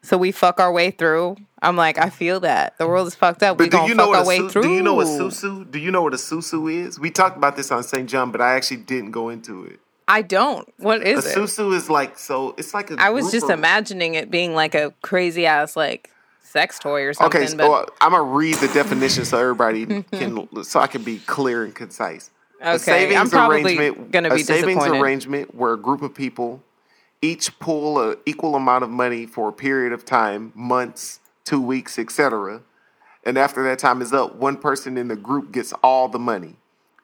Speaker 2: so we fuck our way through. I'm like, I feel that the world is fucked up. we
Speaker 3: do
Speaker 2: gonna
Speaker 3: you know
Speaker 2: fuck
Speaker 3: what
Speaker 2: our
Speaker 3: a
Speaker 2: way
Speaker 3: su-
Speaker 2: through.
Speaker 3: do you know what susu? Do you know what a susu is? We talked about this on St. John, but I actually didn't go into it.
Speaker 2: I don't. What
Speaker 3: A
Speaker 2: is it?
Speaker 3: susu is like so. It's like a.
Speaker 2: I was just
Speaker 3: of-
Speaker 2: imagining it being like a crazy ass like sex toy or something.
Speaker 3: Okay, so
Speaker 2: but
Speaker 3: uh, I'm gonna read the definition so everybody can, so I can be clear and concise. A
Speaker 2: Okay,
Speaker 3: savings
Speaker 2: I'm probably
Speaker 3: arrangement,
Speaker 2: gonna be
Speaker 3: a savings arrangement where a group of people each pool a equal amount of money for a period of time, months, two weeks, etc. And after that time is up, one person in the group gets all the money.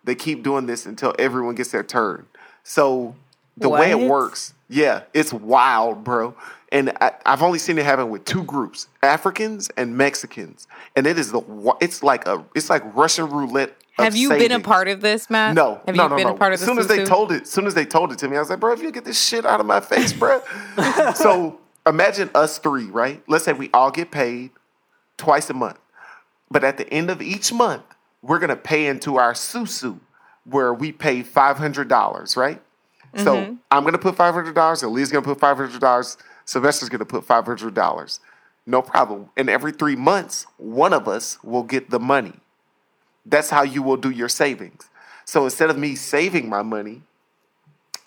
Speaker 3: They keep doing this until everyone gets their turn. So the way it works, yeah, it's wild, bro. And I, I've only seen it happen with two groups: Africans and Mexicans. And it is the it's like a it's like Russian roulette.
Speaker 2: Have you been a part of this, Matt?
Speaker 3: No,
Speaker 2: Have
Speaker 3: no,
Speaker 2: you
Speaker 3: no,
Speaker 2: been
Speaker 3: no.
Speaker 2: a part of
Speaker 3: as
Speaker 2: this?
Speaker 3: soon as they told it, as soon as they told it to me, I was like, bro, if you get this shit out of my face, bro. so imagine us three, right? Let's say we all get paid twice a month, but at the end of each month, we're gonna pay into our susu, where we pay five hundred dollars, right?
Speaker 2: Mm-hmm.
Speaker 3: So I'm gonna put five hundred dollars. Eli's gonna put five hundred dollars. Sylvester's gonna put five hundred dollars. No problem. And every three months, one of us will get the money. That's how you will do your savings. So instead of me saving my money,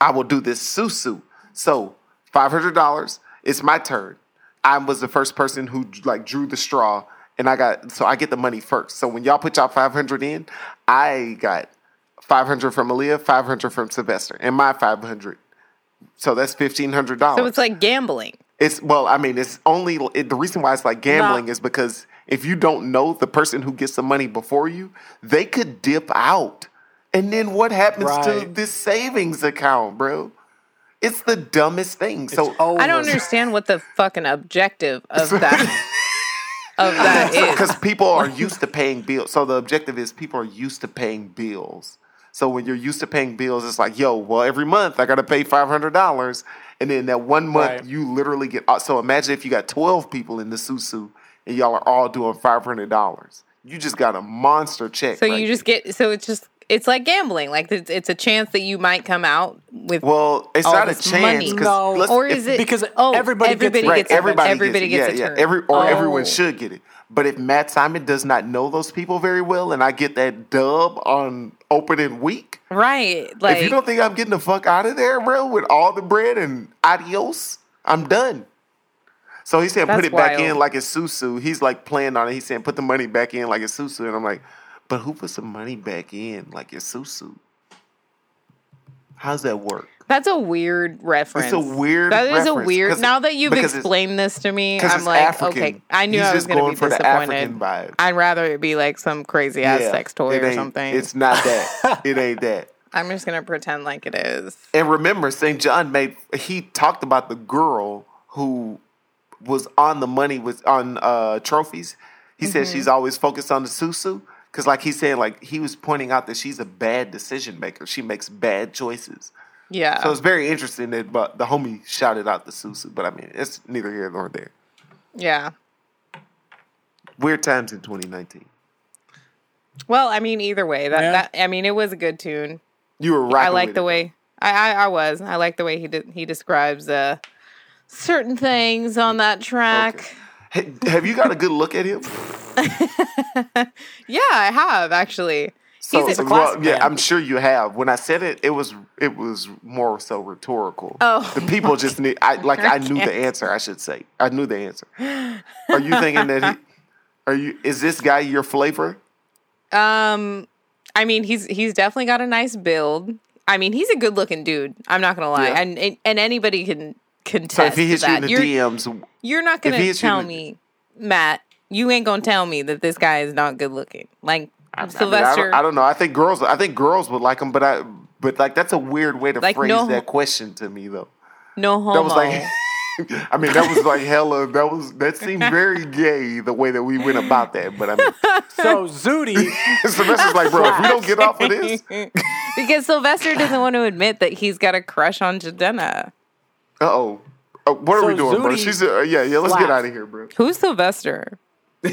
Speaker 3: I will do this susu. So five hundred dollars. It's my turn. I was the first person who like drew the straw, and I got so I get the money first. So when y'all put y'all five hundred in, I got five hundred from Aaliyah, five hundred from Sylvester, and my five hundred. So that's fifteen hundred dollars.
Speaker 2: So it's like gambling.
Speaker 3: It's well, I mean, it's only it, the reason why it's like gambling
Speaker 1: Nah.
Speaker 3: is because if you don't know the person who gets the money before you, they could dip out, and then what happens to this savings account, bro? It's the dumbest thing. So
Speaker 1: It's over.
Speaker 2: I don't understand what the fucking objective of that of that is.
Speaker 3: because people are used to paying bills. So the objective is people are used to paying bills. So when you're used to paying bills, it's like, yo, well, every month I got to pay five hundred dollars, and then that one month
Speaker 1: Right.
Speaker 3: you literally get. uh, So imagine if you got twelve people in the susu, and y'all are all doing five hundred dollars. You just got a monster check.
Speaker 2: So
Speaker 3: right
Speaker 2: you just get so it's just it's like gambling. Like it's, it's a chance that you might come out with.
Speaker 3: Well, it's
Speaker 2: all
Speaker 3: not a chance
Speaker 2: money.
Speaker 3: 'cause
Speaker 1: No.
Speaker 3: let's-
Speaker 2: or
Speaker 3: if-
Speaker 2: is it
Speaker 1: because
Speaker 2: oh,
Speaker 1: everybody gets
Speaker 2: everybody
Speaker 1: it.
Speaker 3: right?
Speaker 2: gets it.
Speaker 3: Everybody,
Speaker 2: everybody
Speaker 3: gets,
Speaker 2: gets,
Speaker 3: it.
Speaker 2: a
Speaker 3: yeah,
Speaker 2: turn.
Speaker 3: yeah. Every or
Speaker 2: Oh.
Speaker 3: everyone should get it. But if Matt Simon does not know those people very well, and I get that dub on opening week,
Speaker 2: right. Like
Speaker 3: if you don't think I'm getting the fuck out of there, bro, with all the bread and adios, I'm done. So he's saying put
Speaker 2: That's
Speaker 3: it back in like it's Susu. He's like playing on it. He's saying put the money back in like it's Susu. And I'm like, but who puts the money back in like it's Susu? How's that work?
Speaker 2: That's a weird reference.
Speaker 3: It's a weird
Speaker 2: That is a weird. Now that you've explained this to me, I'm like,
Speaker 3: African.
Speaker 2: okay, I knew
Speaker 3: He's
Speaker 2: I was going to be
Speaker 3: for
Speaker 2: disappointed. I'd rather it be like some crazy ass
Speaker 3: Yeah,
Speaker 2: sex toy or something.
Speaker 3: It's not that. it ain't that.
Speaker 2: I'm just gonna pretend like it is.
Speaker 3: And remember, St. John made he talked about the girl who was on the money with on uh trophies. He said
Speaker 2: Mm-hmm.
Speaker 3: she's always focused on the susu. Cause like he's saying, like he was pointing out that she's a bad decision maker. She makes bad choices.
Speaker 2: Yeah.
Speaker 3: So it's very interesting that but the homie shouted out the susu. But I mean, it's neither here nor there.
Speaker 2: yeah.
Speaker 3: Weird times in 2019.
Speaker 2: Well, I mean, either way, that,
Speaker 1: Yeah.
Speaker 2: that I mean, it was a good tune.
Speaker 3: You were right.
Speaker 2: I like the way I, I I was. I like the way he did. He describes uh certain things on that track.
Speaker 3: Hey, have you got a good look at him?
Speaker 2: Yeah, I have actually.
Speaker 3: So,
Speaker 2: He's a
Speaker 3: well, yeah,
Speaker 1: man.
Speaker 3: I'm sure you have. When I said it, it was it was more so rhetorical.
Speaker 2: Oh,
Speaker 3: the people just need. I like. I knew the answer. I should say. I knew the answer. Are you thinking that? He, are you? Is this guy your flavor?
Speaker 2: Um, I mean, he's he's definitely got a nice build. I mean, he's a good looking dude. I'm not gonna lie,
Speaker 3: Yeah.
Speaker 2: and and anybody can contest
Speaker 3: So if he hits you in the
Speaker 2: you're,
Speaker 3: DMs,
Speaker 2: you're not gonna
Speaker 3: he hits you
Speaker 2: tell
Speaker 3: in the-
Speaker 2: me, Matt. You ain't gonna tell me that this guy is not good looking. Like
Speaker 3: I, I mean, I
Speaker 2: Sylvester.
Speaker 3: don't, I don't know. I think girls. I think girls would like him, but I. But like that's a weird way to
Speaker 2: Like,
Speaker 3: phrase
Speaker 2: no-
Speaker 3: that question to me, though.
Speaker 2: no homo.
Speaker 3: That was like. I mean, that was like hella. That was that seemed very gay the way that we went about that. But I mean,
Speaker 1: So Zooty,
Speaker 3: Sylvester's like, bro, if we don't get off of this,
Speaker 2: because Sylvester doesn't want to admit that he's got a crush on Jidenna.
Speaker 3: Uh oh. What are
Speaker 1: So
Speaker 3: we doing, bro?
Speaker 1: Zooty
Speaker 3: She's uh, yeah, yeah. Let's get out of here, bro.
Speaker 2: Who's Sylvester?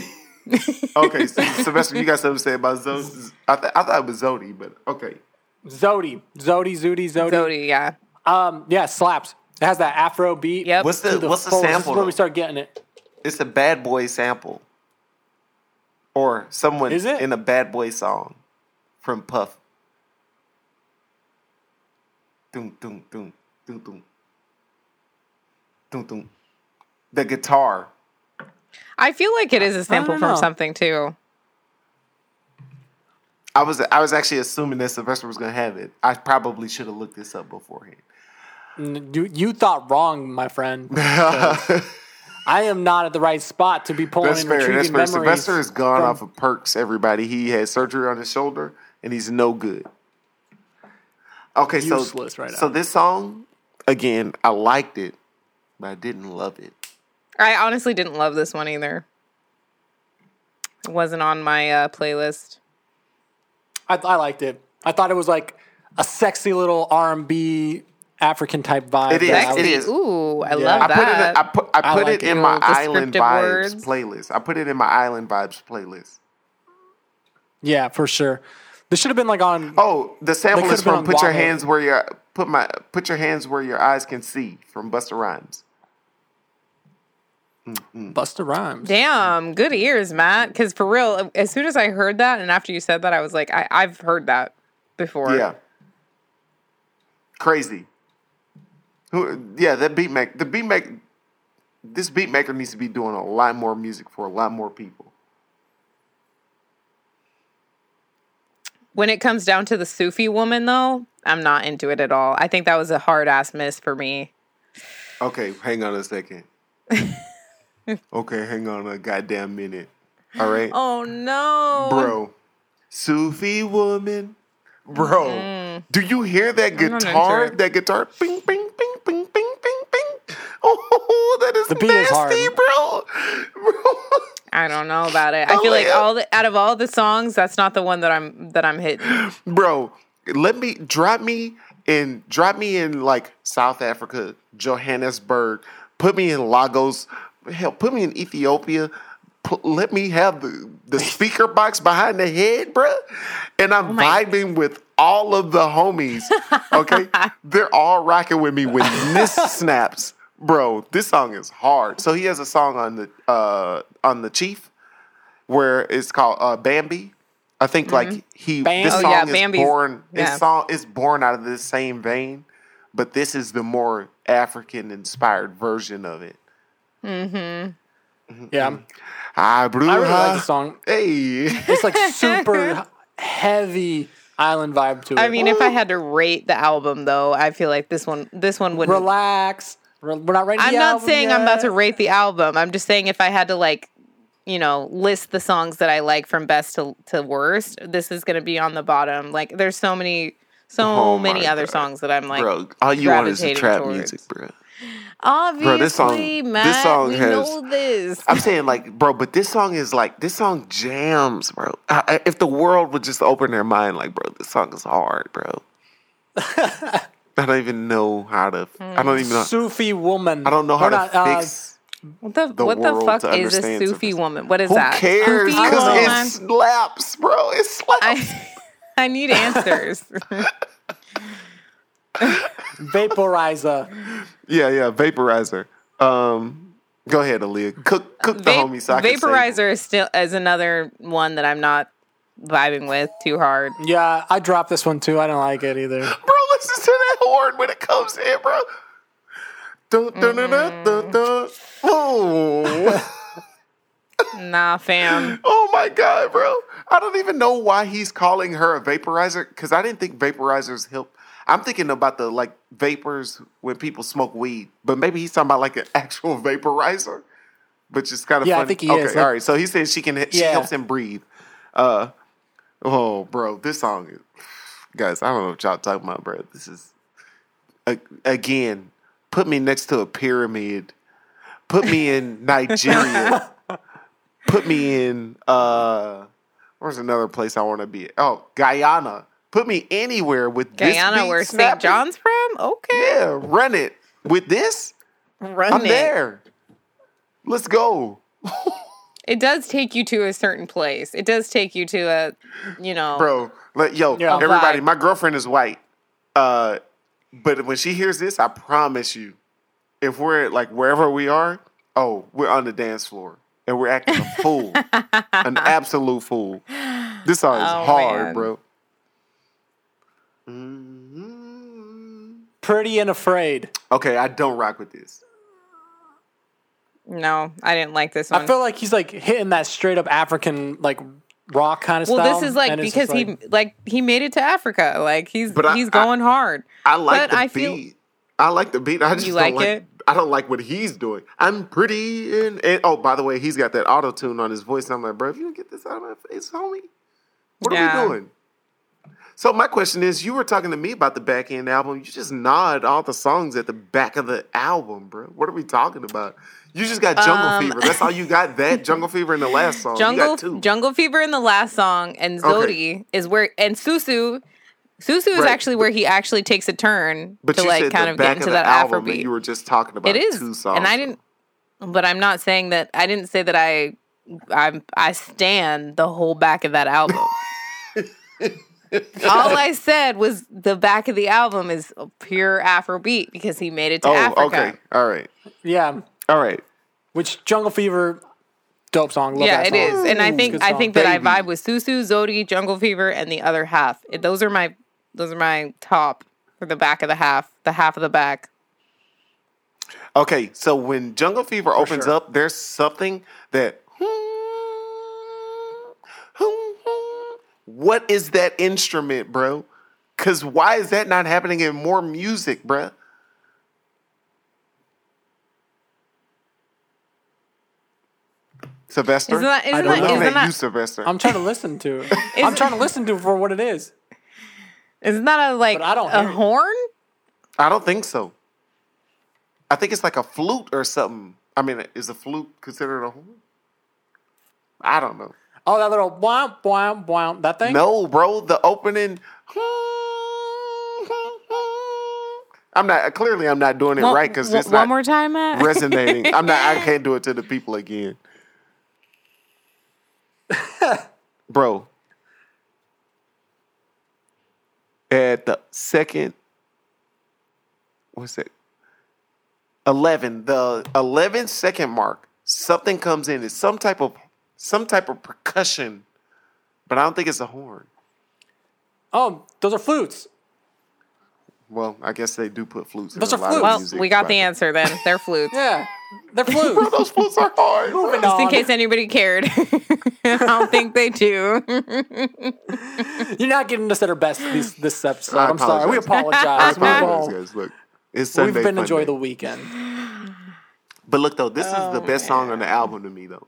Speaker 3: Okay, so, Sylvester, you got something to say about Zodi? I, th- I thought it was Zodi, but okay.
Speaker 1: Zodi, Zodi, Zooty, Zodi.
Speaker 2: Zodi, yeah.
Speaker 1: Um, yeah, slaps. It has that Afro beat.
Speaker 2: Yep.
Speaker 3: What's the
Speaker 1: to
Speaker 3: what's the
Speaker 1: fullest. This
Speaker 3: sample?
Speaker 1: is where we start getting it.
Speaker 3: It's a bad boy sample, or someone
Speaker 1: Is it?
Speaker 3: in a bad boy song from Puff. Doom doom doom doom doom doom doom. The guitar.
Speaker 2: I feel like it is a sample from something too.
Speaker 3: I was I was actually assuming that Sylvester was gonna have it. I probably should have looked this up beforehand.
Speaker 1: You you thought wrong, my friend. I am not at the right spot to be pulling
Speaker 3: That's
Speaker 1: and
Speaker 3: fair. That's
Speaker 1: retrieving
Speaker 3: fair.
Speaker 1: memories.
Speaker 3: Sylvester is gone
Speaker 1: from-
Speaker 3: off of perks. Everybody, he had surgery on his shoulder, and he's no good. Okay, so
Speaker 1: right
Speaker 3: so this song again, I liked it, but I didn't love it.
Speaker 2: I honestly didn't love this one either. It wasn't on my uh, playlist.
Speaker 1: I, I liked it. I thought it was like a sexy little R and B African type vibe.
Speaker 3: It is,
Speaker 1: that I was-
Speaker 3: is.
Speaker 2: Ooh, I
Speaker 1: Yeah.
Speaker 2: love
Speaker 3: I put it. In,
Speaker 2: that.
Speaker 3: I put. I
Speaker 1: I like
Speaker 3: it in
Speaker 1: it.
Speaker 3: my Island
Speaker 2: descriptive
Speaker 3: Vibes
Speaker 2: words.
Speaker 3: playlist. I put it in my Island Vibes playlist.
Speaker 1: Yeah, for sure. This should have been like on.
Speaker 3: Oh, the sample is from "Put Your Hands Where Your Put My Put Your Hands Where Your Eyes Can See" from Busta Rhymes. Mm-hmm.
Speaker 1: Busta Rhymes.
Speaker 2: Damn, good ears, Matt. Because for real, as soon as I heard that, and after you said that, I was like, I, I've heard that before.
Speaker 3: Yeah. Crazy. Who? Yeah, that beat make the beat make. This beat maker needs to be doing a lot more music for a lot more people.
Speaker 2: When it comes down to the Sufi woman, though, I'm not into it at all. I think that was a hard ass miss for me.
Speaker 3: Okay, hang on a second. okay, hang on a goddamn minute. All right,
Speaker 2: Oh no,
Speaker 3: bro. Sufi woman, bro. Do you hear that
Speaker 2: Mm. not into
Speaker 3: guitar? That guitar, bing, bing, bing, bing, bing, bing, bing. Oh, that is
Speaker 1: The beat is
Speaker 3: nasty, bro. bro.
Speaker 2: I don't know about it. I
Speaker 3: Oh,
Speaker 2: feel like
Speaker 3: yeah.
Speaker 2: all the out of all the songs, that's not the one that I'm that I'm hitting.
Speaker 3: bro let me drop me in drop me in like south africa johannesburg put me in lagos hell put me in ethiopia pl- let me have the, the speaker box behind the head, bruh. And I'm
Speaker 2: my-
Speaker 3: vibing with all of the homies. Okay. They're all rocking with me when this snaps. Bro, this song is hard. So he has a song on the uh on the Chief where it's called uh Bambi. I think like he
Speaker 1: Bam-
Speaker 3: this
Speaker 1: Oh,
Speaker 3: song
Speaker 2: yeah,
Speaker 3: is
Speaker 2: Bambi's-
Speaker 3: born
Speaker 2: yeah.
Speaker 3: this song is born out of this same vein, but this is the more African inspired version of it.
Speaker 1: Yeah,
Speaker 3: Ah, Bruja.
Speaker 1: I really like the song.
Speaker 3: Hey.
Speaker 1: It's like super heavy island vibe to it.
Speaker 2: I mean, if I had to rate the album, though, I feel like this one, this one wouldn't.
Speaker 1: relax. We're not ready.
Speaker 2: I'm not saying I'm about to rate the album. I'm just saying if I had to like, you know, list the songs that I like from best to to worst, this is going to be on the bottom. Like, there's so many, so
Speaker 3: Oh
Speaker 2: many other
Speaker 3: God.
Speaker 2: songs that I'm like,
Speaker 3: bro, all you want is the trap
Speaker 2: towards.
Speaker 3: music, bro.
Speaker 2: Obviously,
Speaker 3: this song- this song
Speaker 2: we
Speaker 3: has-
Speaker 2: know this.
Speaker 3: I'm saying like, bro, but this song is like this song jams, bro. I, if the world would just open their mind, like, bro, this song is hard, bro. I don't even know how to. I don't even know.
Speaker 1: Sufi woman.
Speaker 3: I don't know how to
Speaker 1: not, uh,
Speaker 3: fix.
Speaker 2: What the,
Speaker 3: the
Speaker 2: what the fuck is a Sufi woman? What is
Speaker 3: Who
Speaker 2: that?
Speaker 3: cares? Because it slaps, bro. It slaps.
Speaker 2: I, I need answers.
Speaker 1: vaporizer.
Speaker 3: yeah, yeah. Vaporizer. Um, go ahead, Aaliyah. Cook, cook the
Speaker 2: Va-
Speaker 3: homie. So I can say-
Speaker 2: Vaporizer is still is another one that I'm not vibing with too hard.
Speaker 1: Yeah, I dropped this one too. I don't like it either.
Speaker 3: Bro, listen to that horn when it comes in, bro. Dun, dun, dun, dun, dun, dun. Oh.
Speaker 2: Nah, fam.
Speaker 3: oh my god, bro. I don't even know why he's calling her a vaporizer because I didn't think vaporizers help. I'm thinking about the like vapors when people smoke weed, but maybe he's talking about like an actual vaporizer, which is kind of
Speaker 1: Yeah, I
Speaker 3: funny.
Speaker 1: think he
Speaker 3: okay,
Speaker 1: is, like-
Speaker 3: all right. So he says she can she
Speaker 1: Yeah.
Speaker 3: helps him breathe. Uh, oh, bro, this song is guys. I don't know what y'all talking about, bro. This is again. Put me next to a pyramid. Put me in Nigeria. Put me in uh where's another place I want to be? Oh, Guyana. Put me anywhere with this
Speaker 2: Guyana,
Speaker 3: beat
Speaker 2: where St. John's from? Okay.
Speaker 3: Yeah, run it. With this,
Speaker 2: Run
Speaker 3: I'm
Speaker 2: it.
Speaker 3: there. Let's go.
Speaker 2: It does take you to a certain place. It does take you to a, you know.
Speaker 3: Bro, like yo,
Speaker 1: Yeah.
Speaker 3: everybody,
Speaker 2: Vibe.
Speaker 3: my girlfriend is white. Uh but when she hears this, I promise you, if we're like wherever we are, oh, we're on the dance floor. And we're acting a fool. An absolute fool. This song is
Speaker 2: Oh,
Speaker 3: hard,
Speaker 2: man.
Speaker 3: bro. Mm-hmm.
Speaker 1: Pretty and afraid.
Speaker 3: Okay, I don't rock with this.
Speaker 2: No, I didn't like this one.
Speaker 1: I feel like he's like hitting that straight up African like rock kind of stuff.
Speaker 2: well,
Speaker 1: style.
Speaker 2: this is like because
Speaker 1: just
Speaker 2: he
Speaker 1: like-
Speaker 2: like he made it to Africa. Like he's
Speaker 3: But
Speaker 2: he's
Speaker 3: I-
Speaker 2: going hard.
Speaker 3: I like
Speaker 2: But
Speaker 3: the
Speaker 2: I
Speaker 3: beat.
Speaker 2: feel-
Speaker 3: I like the beat. I just
Speaker 2: You
Speaker 3: don't
Speaker 2: like
Speaker 3: like
Speaker 2: it?
Speaker 3: I don't like what he's doing. I'm pretty and, and oh, by the way, he's got that auto tune on his voice. I'm like, bro, if you don't get this out of my face, homie, what
Speaker 2: Yeah.
Speaker 3: are we doing? So my question is, you were talking to me about the back end album. You just nod all the songs at the back of the album, bro. What are we talking about? You just got Jungle
Speaker 2: Um,
Speaker 3: Fever. That's all you got. That Jungle Fever in the last song.
Speaker 2: Jungle. Jungle Fever in the last song and Zodi is where and Susu Susu is
Speaker 3: Right.
Speaker 2: actually where he actually takes a turn
Speaker 3: but
Speaker 2: to like kind of get into
Speaker 3: of
Speaker 2: that
Speaker 3: album
Speaker 2: Afrobeat.
Speaker 3: you were just talking about.
Speaker 2: it is,
Speaker 3: two songs.
Speaker 2: and I didn't. But I'm not saying that. I didn't say that I. I'm. I stand the whole back of that album. All I said was the back of the album is pure Afrobeat because he made it to
Speaker 3: Oh,
Speaker 2: Africa.
Speaker 3: okay. All right.
Speaker 1: yeah,
Speaker 3: All right.
Speaker 1: which Jungle Fever, dope song. Love
Speaker 2: yeah,
Speaker 1: that
Speaker 2: it
Speaker 1: song.
Speaker 2: is, and I think I think that I vibe with Susu, Zodi, Jungle Fever, and the other half. Those are my those are my top for the back of the half, the half of the back.
Speaker 3: Okay, so when Jungle Fever opens
Speaker 1: sure.
Speaker 3: up, there's something that. What is that instrument, bro? Because why is that not happening in more music, bro? Silvestre?
Speaker 2: Isn't that
Speaker 1: I
Speaker 2: isn't
Speaker 1: don't
Speaker 2: that,
Speaker 1: know.
Speaker 3: Looking
Speaker 2: isn't
Speaker 3: at you,
Speaker 2: that,
Speaker 3: Silvestre.
Speaker 1: I'm trying to listen to it. I'm trying to listen to it for what it is.
Speaker 2: isn't that a like
Speaker 1: But I don't
Speaker 2: a
Speaker 1: hear it.
Speaker 2: horn?
Speaker 3: I don't think so. I think it's like a flute or something. I mean, is a flute considered a horn? I don't know.
Speaker 1: Oh, that little wham wham wham that thing.
Speaker 3: No, bro, the opening. I'm not clearly I'm not doing it
Speaker 2: One-
Speaker 3: right because it's
Speaker 2: one
Speaker 3: not
Speaker 2: more time, Matt.
Speaker 3: resonating. I'm not. I can't do it to the people again. bro. At the second, what's it? 11, the 11 second mark, something comes in. It's some type of some type of percussion, but I don't think it's a horn.
Speaker 1: Oh, those are flutes.
Speaker 3: Well, I guess they do put flutes.
Speaker 1: Those
Speaker 3: in a
Speaker 1: are
Speaker 3: lot of
Speaker 1: flutes.
Speaker 2: Well,
Speaker 3: music,
Speaker 2: we got
Speaker 3: but-
Speaker 2: the answer then. They're flutes.
Speaker 1: Yeah, they're
Speaker 3: Bro,
Speaker 1: flutes.
Speaker 3: those flutes are hard.
Speaker 1: Moving
Speaker 2: Just in
Speaker 1: on.
Speaker 2: case anybody cared. I don't think they do.
Speaker 1: You're not getting us at our best this, this episode.
Speaker 3: I
Speaker 1: I'm sorry. We
Speaker 3: apologize.
Speaker 1: apologize.
Speaker 3: I
Speaker 1: Move
Speaker 3: apologize, guys. Look, it's Sunday.
Speaker 1: We've been
Speaker 3: fun
Speaker 1: enjoying
Speaker 3: day.
Speaker 1: the weekend.
Speaker 3: But look though, this is the
Speaker 2: Oh,
Speaker 3: best song on the oh, album to me though.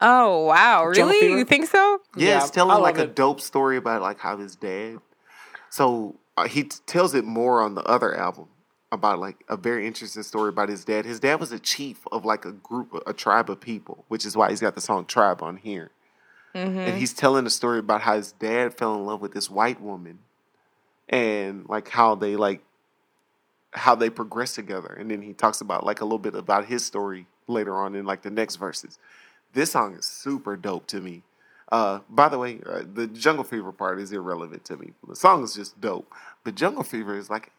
Speaker 2: Oh wow, really? You think so?
Speaker 3: Yeah,
Speaker 1: Yeah,
Speaker 3: it's telling like
Speaker 1: love
Speaker 3: a dope story about like how his dad. So uh, he t- tells it more on the other album about like a very interesting story about his dad. His dad was a chief of like a group, a tribe of people, which is why he's got the song "Tribe" on here. And he's telling a story about how his dad fell in love with this white woman, and like how they like how they progress together. And then he talks about like a little bit about his story later on in like the next verses. This song is super dope to me. Uh, by the way, uh, the Jungle Fever part is irrelevant to me. The song is just dope. But Jungle Fever is like,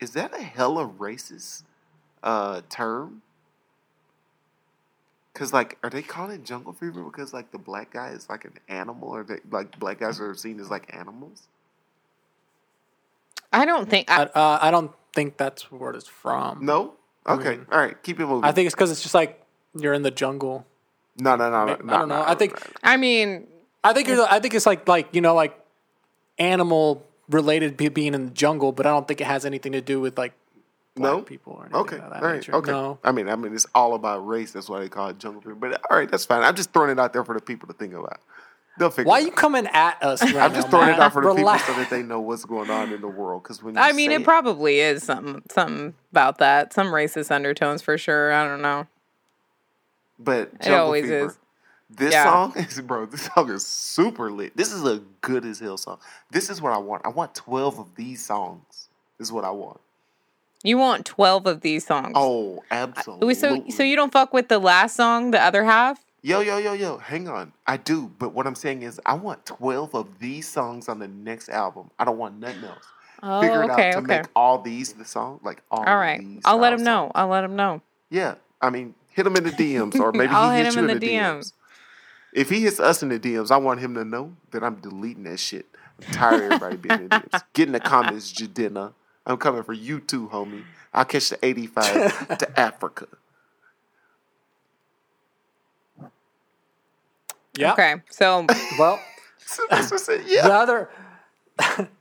Speaker 3: is that a hella racist uh, term? Cause like, are they calling it Jungle Fever because like the black guy is like an animal, or they like black guys are seen as like animals?
Speaker 2: I don't think.
Speaker 1: I,
Speaker 2: I,
Speaker 1: uh, I don't think that's where it's from.
Speaker 3: No. Okay. All right. Keep it moving.
Speaker 1: I think it's because it's just like you're in the jungle.
Speaker 3: No, no, no, no.
Speaker 1: I don't know. I think
Speaker 2: I mean,
Speaker 1: I think you're. I think it's like like you know like animal related being in the jungle, but I don't think it has anything to do with like black
Speaker 3: No?
Speaker 1: people or anything
Speaker 3: Okay,
Speaker 1: of
Speaker 3: all
Speaker 1: that
Speaker 3: right,
Speaker 1: nature.
Speaker 3: okay.
Speaker 1: No.
Speaker 3: I mean, I mean, it's all about race. That's why they call it jungle fever. But all right, that's fine. I'm just throwing it out there for the people to think about. They'll figure.
Speaker 1: Why
Speaker 3: it
Speaker 1: you coming at us? Right
Speaker 3: I'm just
Speaker 1: now,
Speaker 3: throwing it
Speaker 1: Matt?
Speaker 3: out for the
Speaker 1: Relax.
Speaker 3: people so that they know what's going on in the world. Because when you
Speaker 2: I mean,
Speaker 3: say
Speaker 2: it probably is something something about that. Some racist undertones for sure. I don't know.
Speaker 3: But jungle
Speaker 2: always
Speaker 3: fever,
Speaker 2: is.
Speaker 3: This
Speaker 2: Yeah.
Speaker 3: song is, bro. This song is super lit. This is a good as hell song. This is what I want. I want 12 of these songs. This is what I want.
Speaker 2: You want twelve of these songs.
Speaker 3: Oh, absolutely.
Speaker 2: so so you don't fuck with the last song, the other half?
Speaker 3: Yo, yo, yo, yo, hang on. I do, but what I'm saying is I want 12 of these songs on the next album. I don't want nothing else.
Speaker 2: Oh,
Speaker 3: Figure it
Speaker 2: okay,
Speaker 3: out to
Speaker 2: okay.
Speaker 3: make all these the song, like all
Speaker 2: All right. I'll let him know.
Speaker 3: songs.
Speaker 2: I'll let him know.
Speaker 3: Yeah, I mean, hit him in the DMs, or maybe
Speaker 2: I'll
Speaker 3: he
Speaker 2: hit
Speaker 3: hits
Speaker 2: him
Speaker 3: you
Speaker 2: in the DMs.
Speaker 3: DMs. If he hits us in the DMs, I want him to know that I'm deleting that shit. I'm tired of everybody being in the DMs. Get in the comments, Jidenna. I'm coming for you too, homie. I'll catch the 85 to Africa.
Speaker 1: Yeah.
Speaker 2: Okay. So
Speaker 1: Well,
Speaker 3: So that's what I said,
Speaker 1: the other,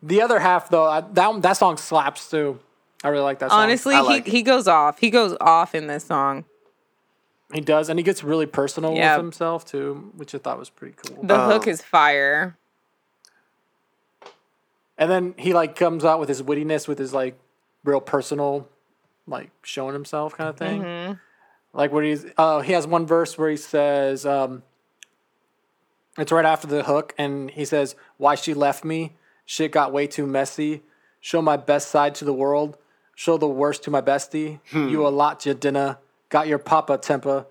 Speaker 1: the other half though, I, that that song slaps too. I really like that song.
Speaker 2: honestly,
Speaker 3: like
Speaker 2: he,
Speaker 3: it.
Speaker 2: he goes off. He goes off in this song.
Speaker 1: He does, and he gets really personal
Speaker 2: Yeah.
Speaker 1: with himself too, which I thought was pretty cool.
Speaker 2: The
Speaker 3: Um,
Speaker 2: hook is fire.
Speaker 1: And then he like comes out with his wittiness, with his like real personal, like showing himself kind of thing.
Speaker 2: Mm-hmm.
Speaker 1: Like where he's, uh, he has one verse where he says, um, it's right after the hook, and he says, "Why she left me? Shit got way too messy. Show my best side to the world. Show the worst to my bestie. You a lot to dinner. Got your papa temper.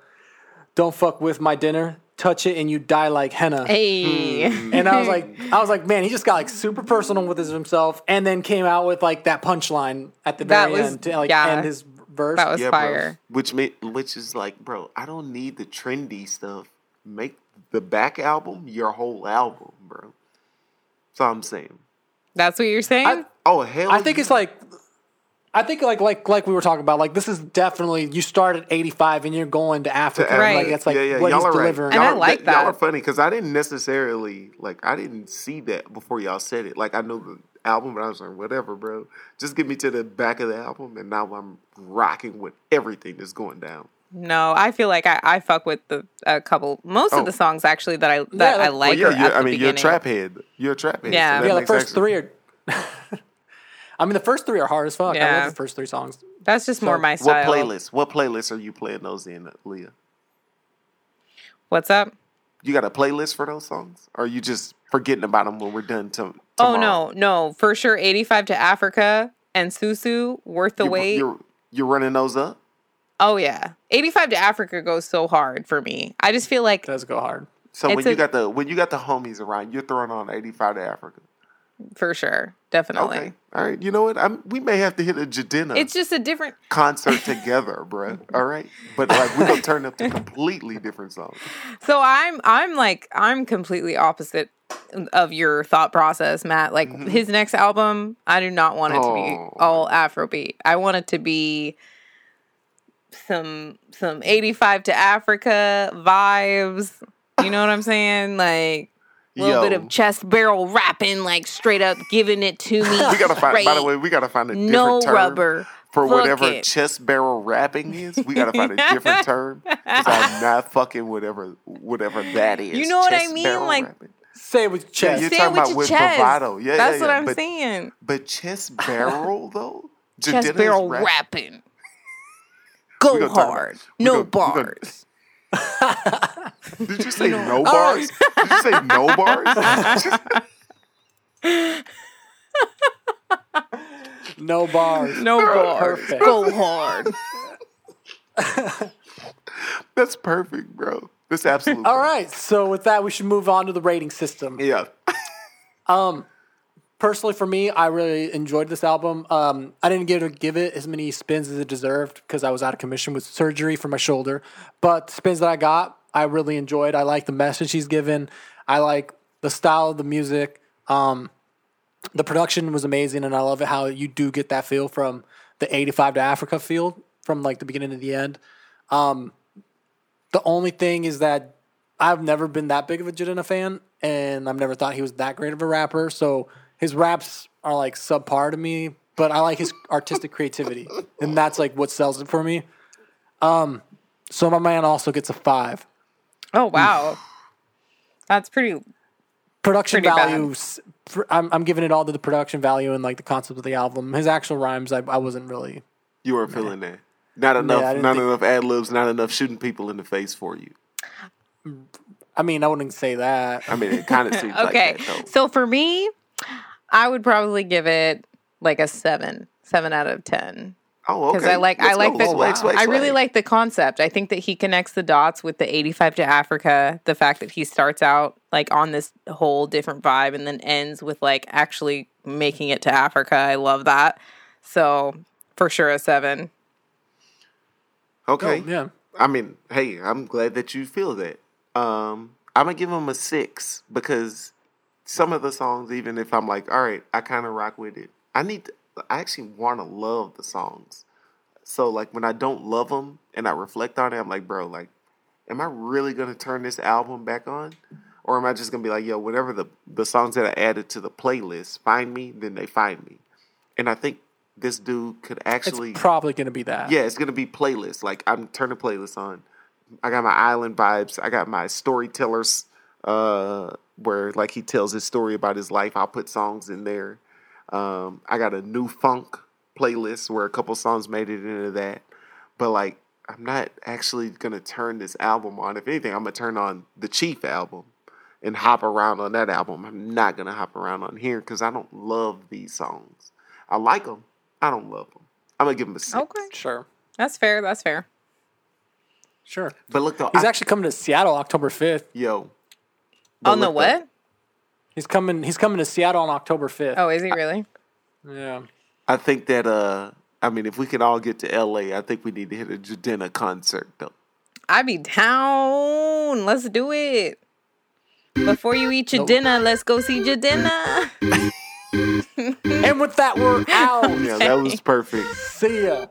Speaker 1: Don't fuck with my dinner. Touch it and you die like henna."
Speaker 2: Hey. Hmm.
Speaker 1: And I was like, I was like, man, he just got like super personal with his himself, and then came out with like that punchline at the
Speaker 2: That
Speaker 1: very
Speaker 2: was-
Speaker 1: end to like
Speaker 2: yeah.
Speaker 1: end his verse.
Speaker 2: That was
Speaker 3: Yeah,
Speaker 2: fire.
Speaker 3: bro. Which ma- which is like, bro, I don't need the trendy stuff. Make the back album your whole album, bro. That's all I'm saying.
Speaker 2: That's what you're saying?
Speaker 1: I,
Speaker 3: Oh hell!
Speaker 1: I think
Speaker 3: yeah.
Speaker 1: it's like, I think like like like we were talking about, like this is definitely you start at eighty five and you're going to Africa,
Speaker 3: To
Speaker 2: Right.
Speaker 1: Like that's like
Speaker 3: yeah, yeah,
Speaker 1: what
Speaker 3: y'all
Speaker 1: he's
Speaker 3: are right.
Speaker 1: delivering.
Speaker 2: And I
Speaker 3: Y'all-
Speaker 2: like
Speaker 3: Y'all
Speaker 2: that.
Speaker 3: are funny because I didn't necessarily like. I didn't see that before y'all said it. Like I know the album, but I was like, whatever, bro. Just get me to the back of the album, and now I'm rocking with everything that's going down.
Speaker 2: no, I feel like I, I fuck with the a couple most
Speaker 3: Oh.
Speaker 2: of the oh. songs actually that I that I
Speaker 1: like-
Speaker 2: like.
Speaker 3: well, yeah, you're,
Speaker 2: at
Speaker 3: I
Speaker 2: the
Speaker 3: mean, you're a trap head. You're a trap head.
Speaker 2: Yeah.
Speaker 3: that
Speaker 1: yeah, the first
Speaker 3: actually-
Speaker 1: three are. I mean, the first three are hard as fuck. I
Speaker 2: Yeah.
Speaker 1: love the first three songs.
Speaker 2: That's just more my style.
Speaker 3: What playlist? What playlist are you playing those in, Leah?
Speaker 2: What's up?
Speaker 3: You got a playlist for those songs? Or are you just forgetting about them when we're done to,
Speaker 2: Oh no, no, for sure. Eighty five to Africa and Susu worth the
Speaker 3: You-
Speaker 2: wait.
Speaker 3: You're, you're running those up?
Speaker 2: Oh yeah, eighty five to Africa goes so hard for me. I just feel like
Speaker 1: It does go hard.
Speaker 3: So when
Speaker 2: It's
Speaker 3: you got the when you got the homies around, you're throwing on 85 to Africa.
Speaker 2: For sure, definitely.
Speaker 3: Okay. All right. You know what? I'm, we may have to hit a Jidenna
Speaker 2: It's just a different.
Speaker 3: concert together, bro. All right. But like we're gonna turn up to completely different songs.
Speaker 2: So I'm I'm like I'm completely opposite of your thought process, Matt. Like mm-hmm. his next album, I do not want it to be
Speaker 3: Oh.
Speaker 2: all Afrobeat. I want it to be some some 85 to Africa vibes. You know what I'm saying? Like a little bit of chest barrel rapping, like straight up giving it to me.
Speaker 3: We gotta find. By the way, we gotta find a different
Speaker 2: no
Speaker 3: term
Speaker 2: rubber.
Speaker 3: for
Speaker 2: Fuck
Speaker 3: whatever
Speaker 2: it.
Speaker 3: chest barrel rapping is. We gotta find a different term because I'm not fucking whatever whatever that is.
Speaker 2: You know what I mean? Like-
Speaker 3: rapping.
Speaker 1: Say it with
Speaker 3: Yeah,
Speaker 1: chest.
Speaker 3: you're
Speaker 2: Say it
Speaker 3: talking
Speaker 2: with
Speaker 3: about
Speaker 2: your
Speaker 3: with
Speaker 2: chest.
Speaker 3: bravado. Yeah,
Speaker 2: That's
Speaker 3: yeah,
Speaker 2: what. I'm
Speaker 3: but,
Speaker 2: saying.
Speaker 3: But chest barrel though.
Speaker 2: Chest
Speaker 3: Jidenna's
Speaker 2: barrel
Speaker 3: rap-
Speaker 2: rapping. Go
Speaker 3: gonna about-
Speaker 2: hard.
Speaker 3: we
Speaker 2: No
Speaker 3: gonna- we gonna-
Speaker 2: bars.
Speaker 3: Did you say no bars? Did you say no bars?
Speaker 1: No bars.
Speaker 2: No bars.
Speaker 1: Perfect.
Speaker 2: Go hard.
Speaker 3: That's perfect, bro. That's absolutely.
Speaker 1: All right. So with that, we should move on to the rating system.
Speaker 3: Yeah.
Speaker 1: Um, personally, for me, I really enjoyed this album. Um, I didn't give it give it as many spins as it deserved because I was out of commission with surgery for my shoulder. But spins that I got, I really enjoyed. I like the message he's given. I like the style of the music. Um, the production was amazing, and I love it how you do get that feel from the '85 to Africa feel from like the beginning to the end. Um, the only thing is that I've never been that big of a Jidenna fan, and I've never thought he was that great of a rapper. So his raps are like subpar to me, but I like his artistic creativity, and that's like what sells it for me. Um, so my man also gets a five.
Speaker 2: Oh wow. That's pretty
Speaker 1: Production
Speaker 2: Pretty
Speaker 1: value, s- I'm, I'm giving it all to the production value and like the concept of the album. His actual rhymes, I, I wasn't really.
Speaker 3: You weren't feeling that. Not enough.
Speaker 1: I didn't think-
Speaker 3: enough ad libs. Not enough shooting people in the face for you.
Speaker 1: I mean, I wouldn't say that.
Speaker 3: I mean, it kind of seems
Speaker 2: okay.
Speaker 3: like that though.
Speaker 2: so for me, I would probably give it like a seven, seven out of ten.
Speaker 3: Oh, okay.
Speaker 2: Because I like I
Speaker 3: Let's
Speaker 2: like
Speaker 3: go.
Speaker 2: the
Speaker 3: Swag, swag,
Speaker 2: I really like the concept. I think that he connects the dots with the 85 to Africa. The fact that he starts out like on this whole different vibe and then ends with like actually making it to Africa. I love that. So for sure a seven.
Speaker 3: Okay.
Speaker 1: Oh, yeah.
Speaker 3: I mean, hey, I'm glad that you feel that. Um, I'm gonna give him a six because some of the songs, even if I'm like, all right, I kind of rock with it. I need, to, I actually want to love the songs. So like when I don't love them and I reflect on it, I'm like, bro, like, am I really gonna turn this album back on, or am I just gonna be like, yo, whatever the the songs that I added to the playlist find me, then they find me. And I think this dude could
Speaker 1: It's
Speaker 3: actually
Speaker 1: probably going to be that.
Speaker 3: yeah, it's gonna be playlist. Like I'm turning playlist on. I got my island vibes. I got my storytellers, uh, where like he tells his story about his life. I'll put songs in there. Um, I got a new funk playlist where a couple songs made it into that. But like, I'm not actually gonna turn this album on. If anything, I'm gonna turn on the Chief album and hop around on that album. I'm not gonna hop around on here because I don't love these songs. I like them. I don't love them. I'm gonna give them a six.
Speaker 2: Okay.
Speaker 1: Sure.
Speaker 2: That's fair. That's fair.
Speaker 1: Sure.
Speaker 3: But look, though,
Speaker 1: He's
Speaker 3: I-
Speaker 1: actually coming to Seattle October 5th.
Speaker 3: Yo. But
Speaker 2: On the
Speaker 3: look, though,
Speaker 2: what?
Speaker 1: He's coming. He's coming to Seattle on October 5th.
Speaker 2: Oh, is he really?
Speaker 1: Yeah.
Speaker 3: I think that uh I mean if we can all get to LA, I think we need to hit a Jidenna concert though.
Speaker 2: I'd be down. Let's do it. Before you eat your
Speaker 1: Nope.
Speaker 2: dinner, let's go see your dinner.
Speaker 1: And with that, we're out.
Speaker 3: Yeah, that was perfect.
Speaker 1: See ya.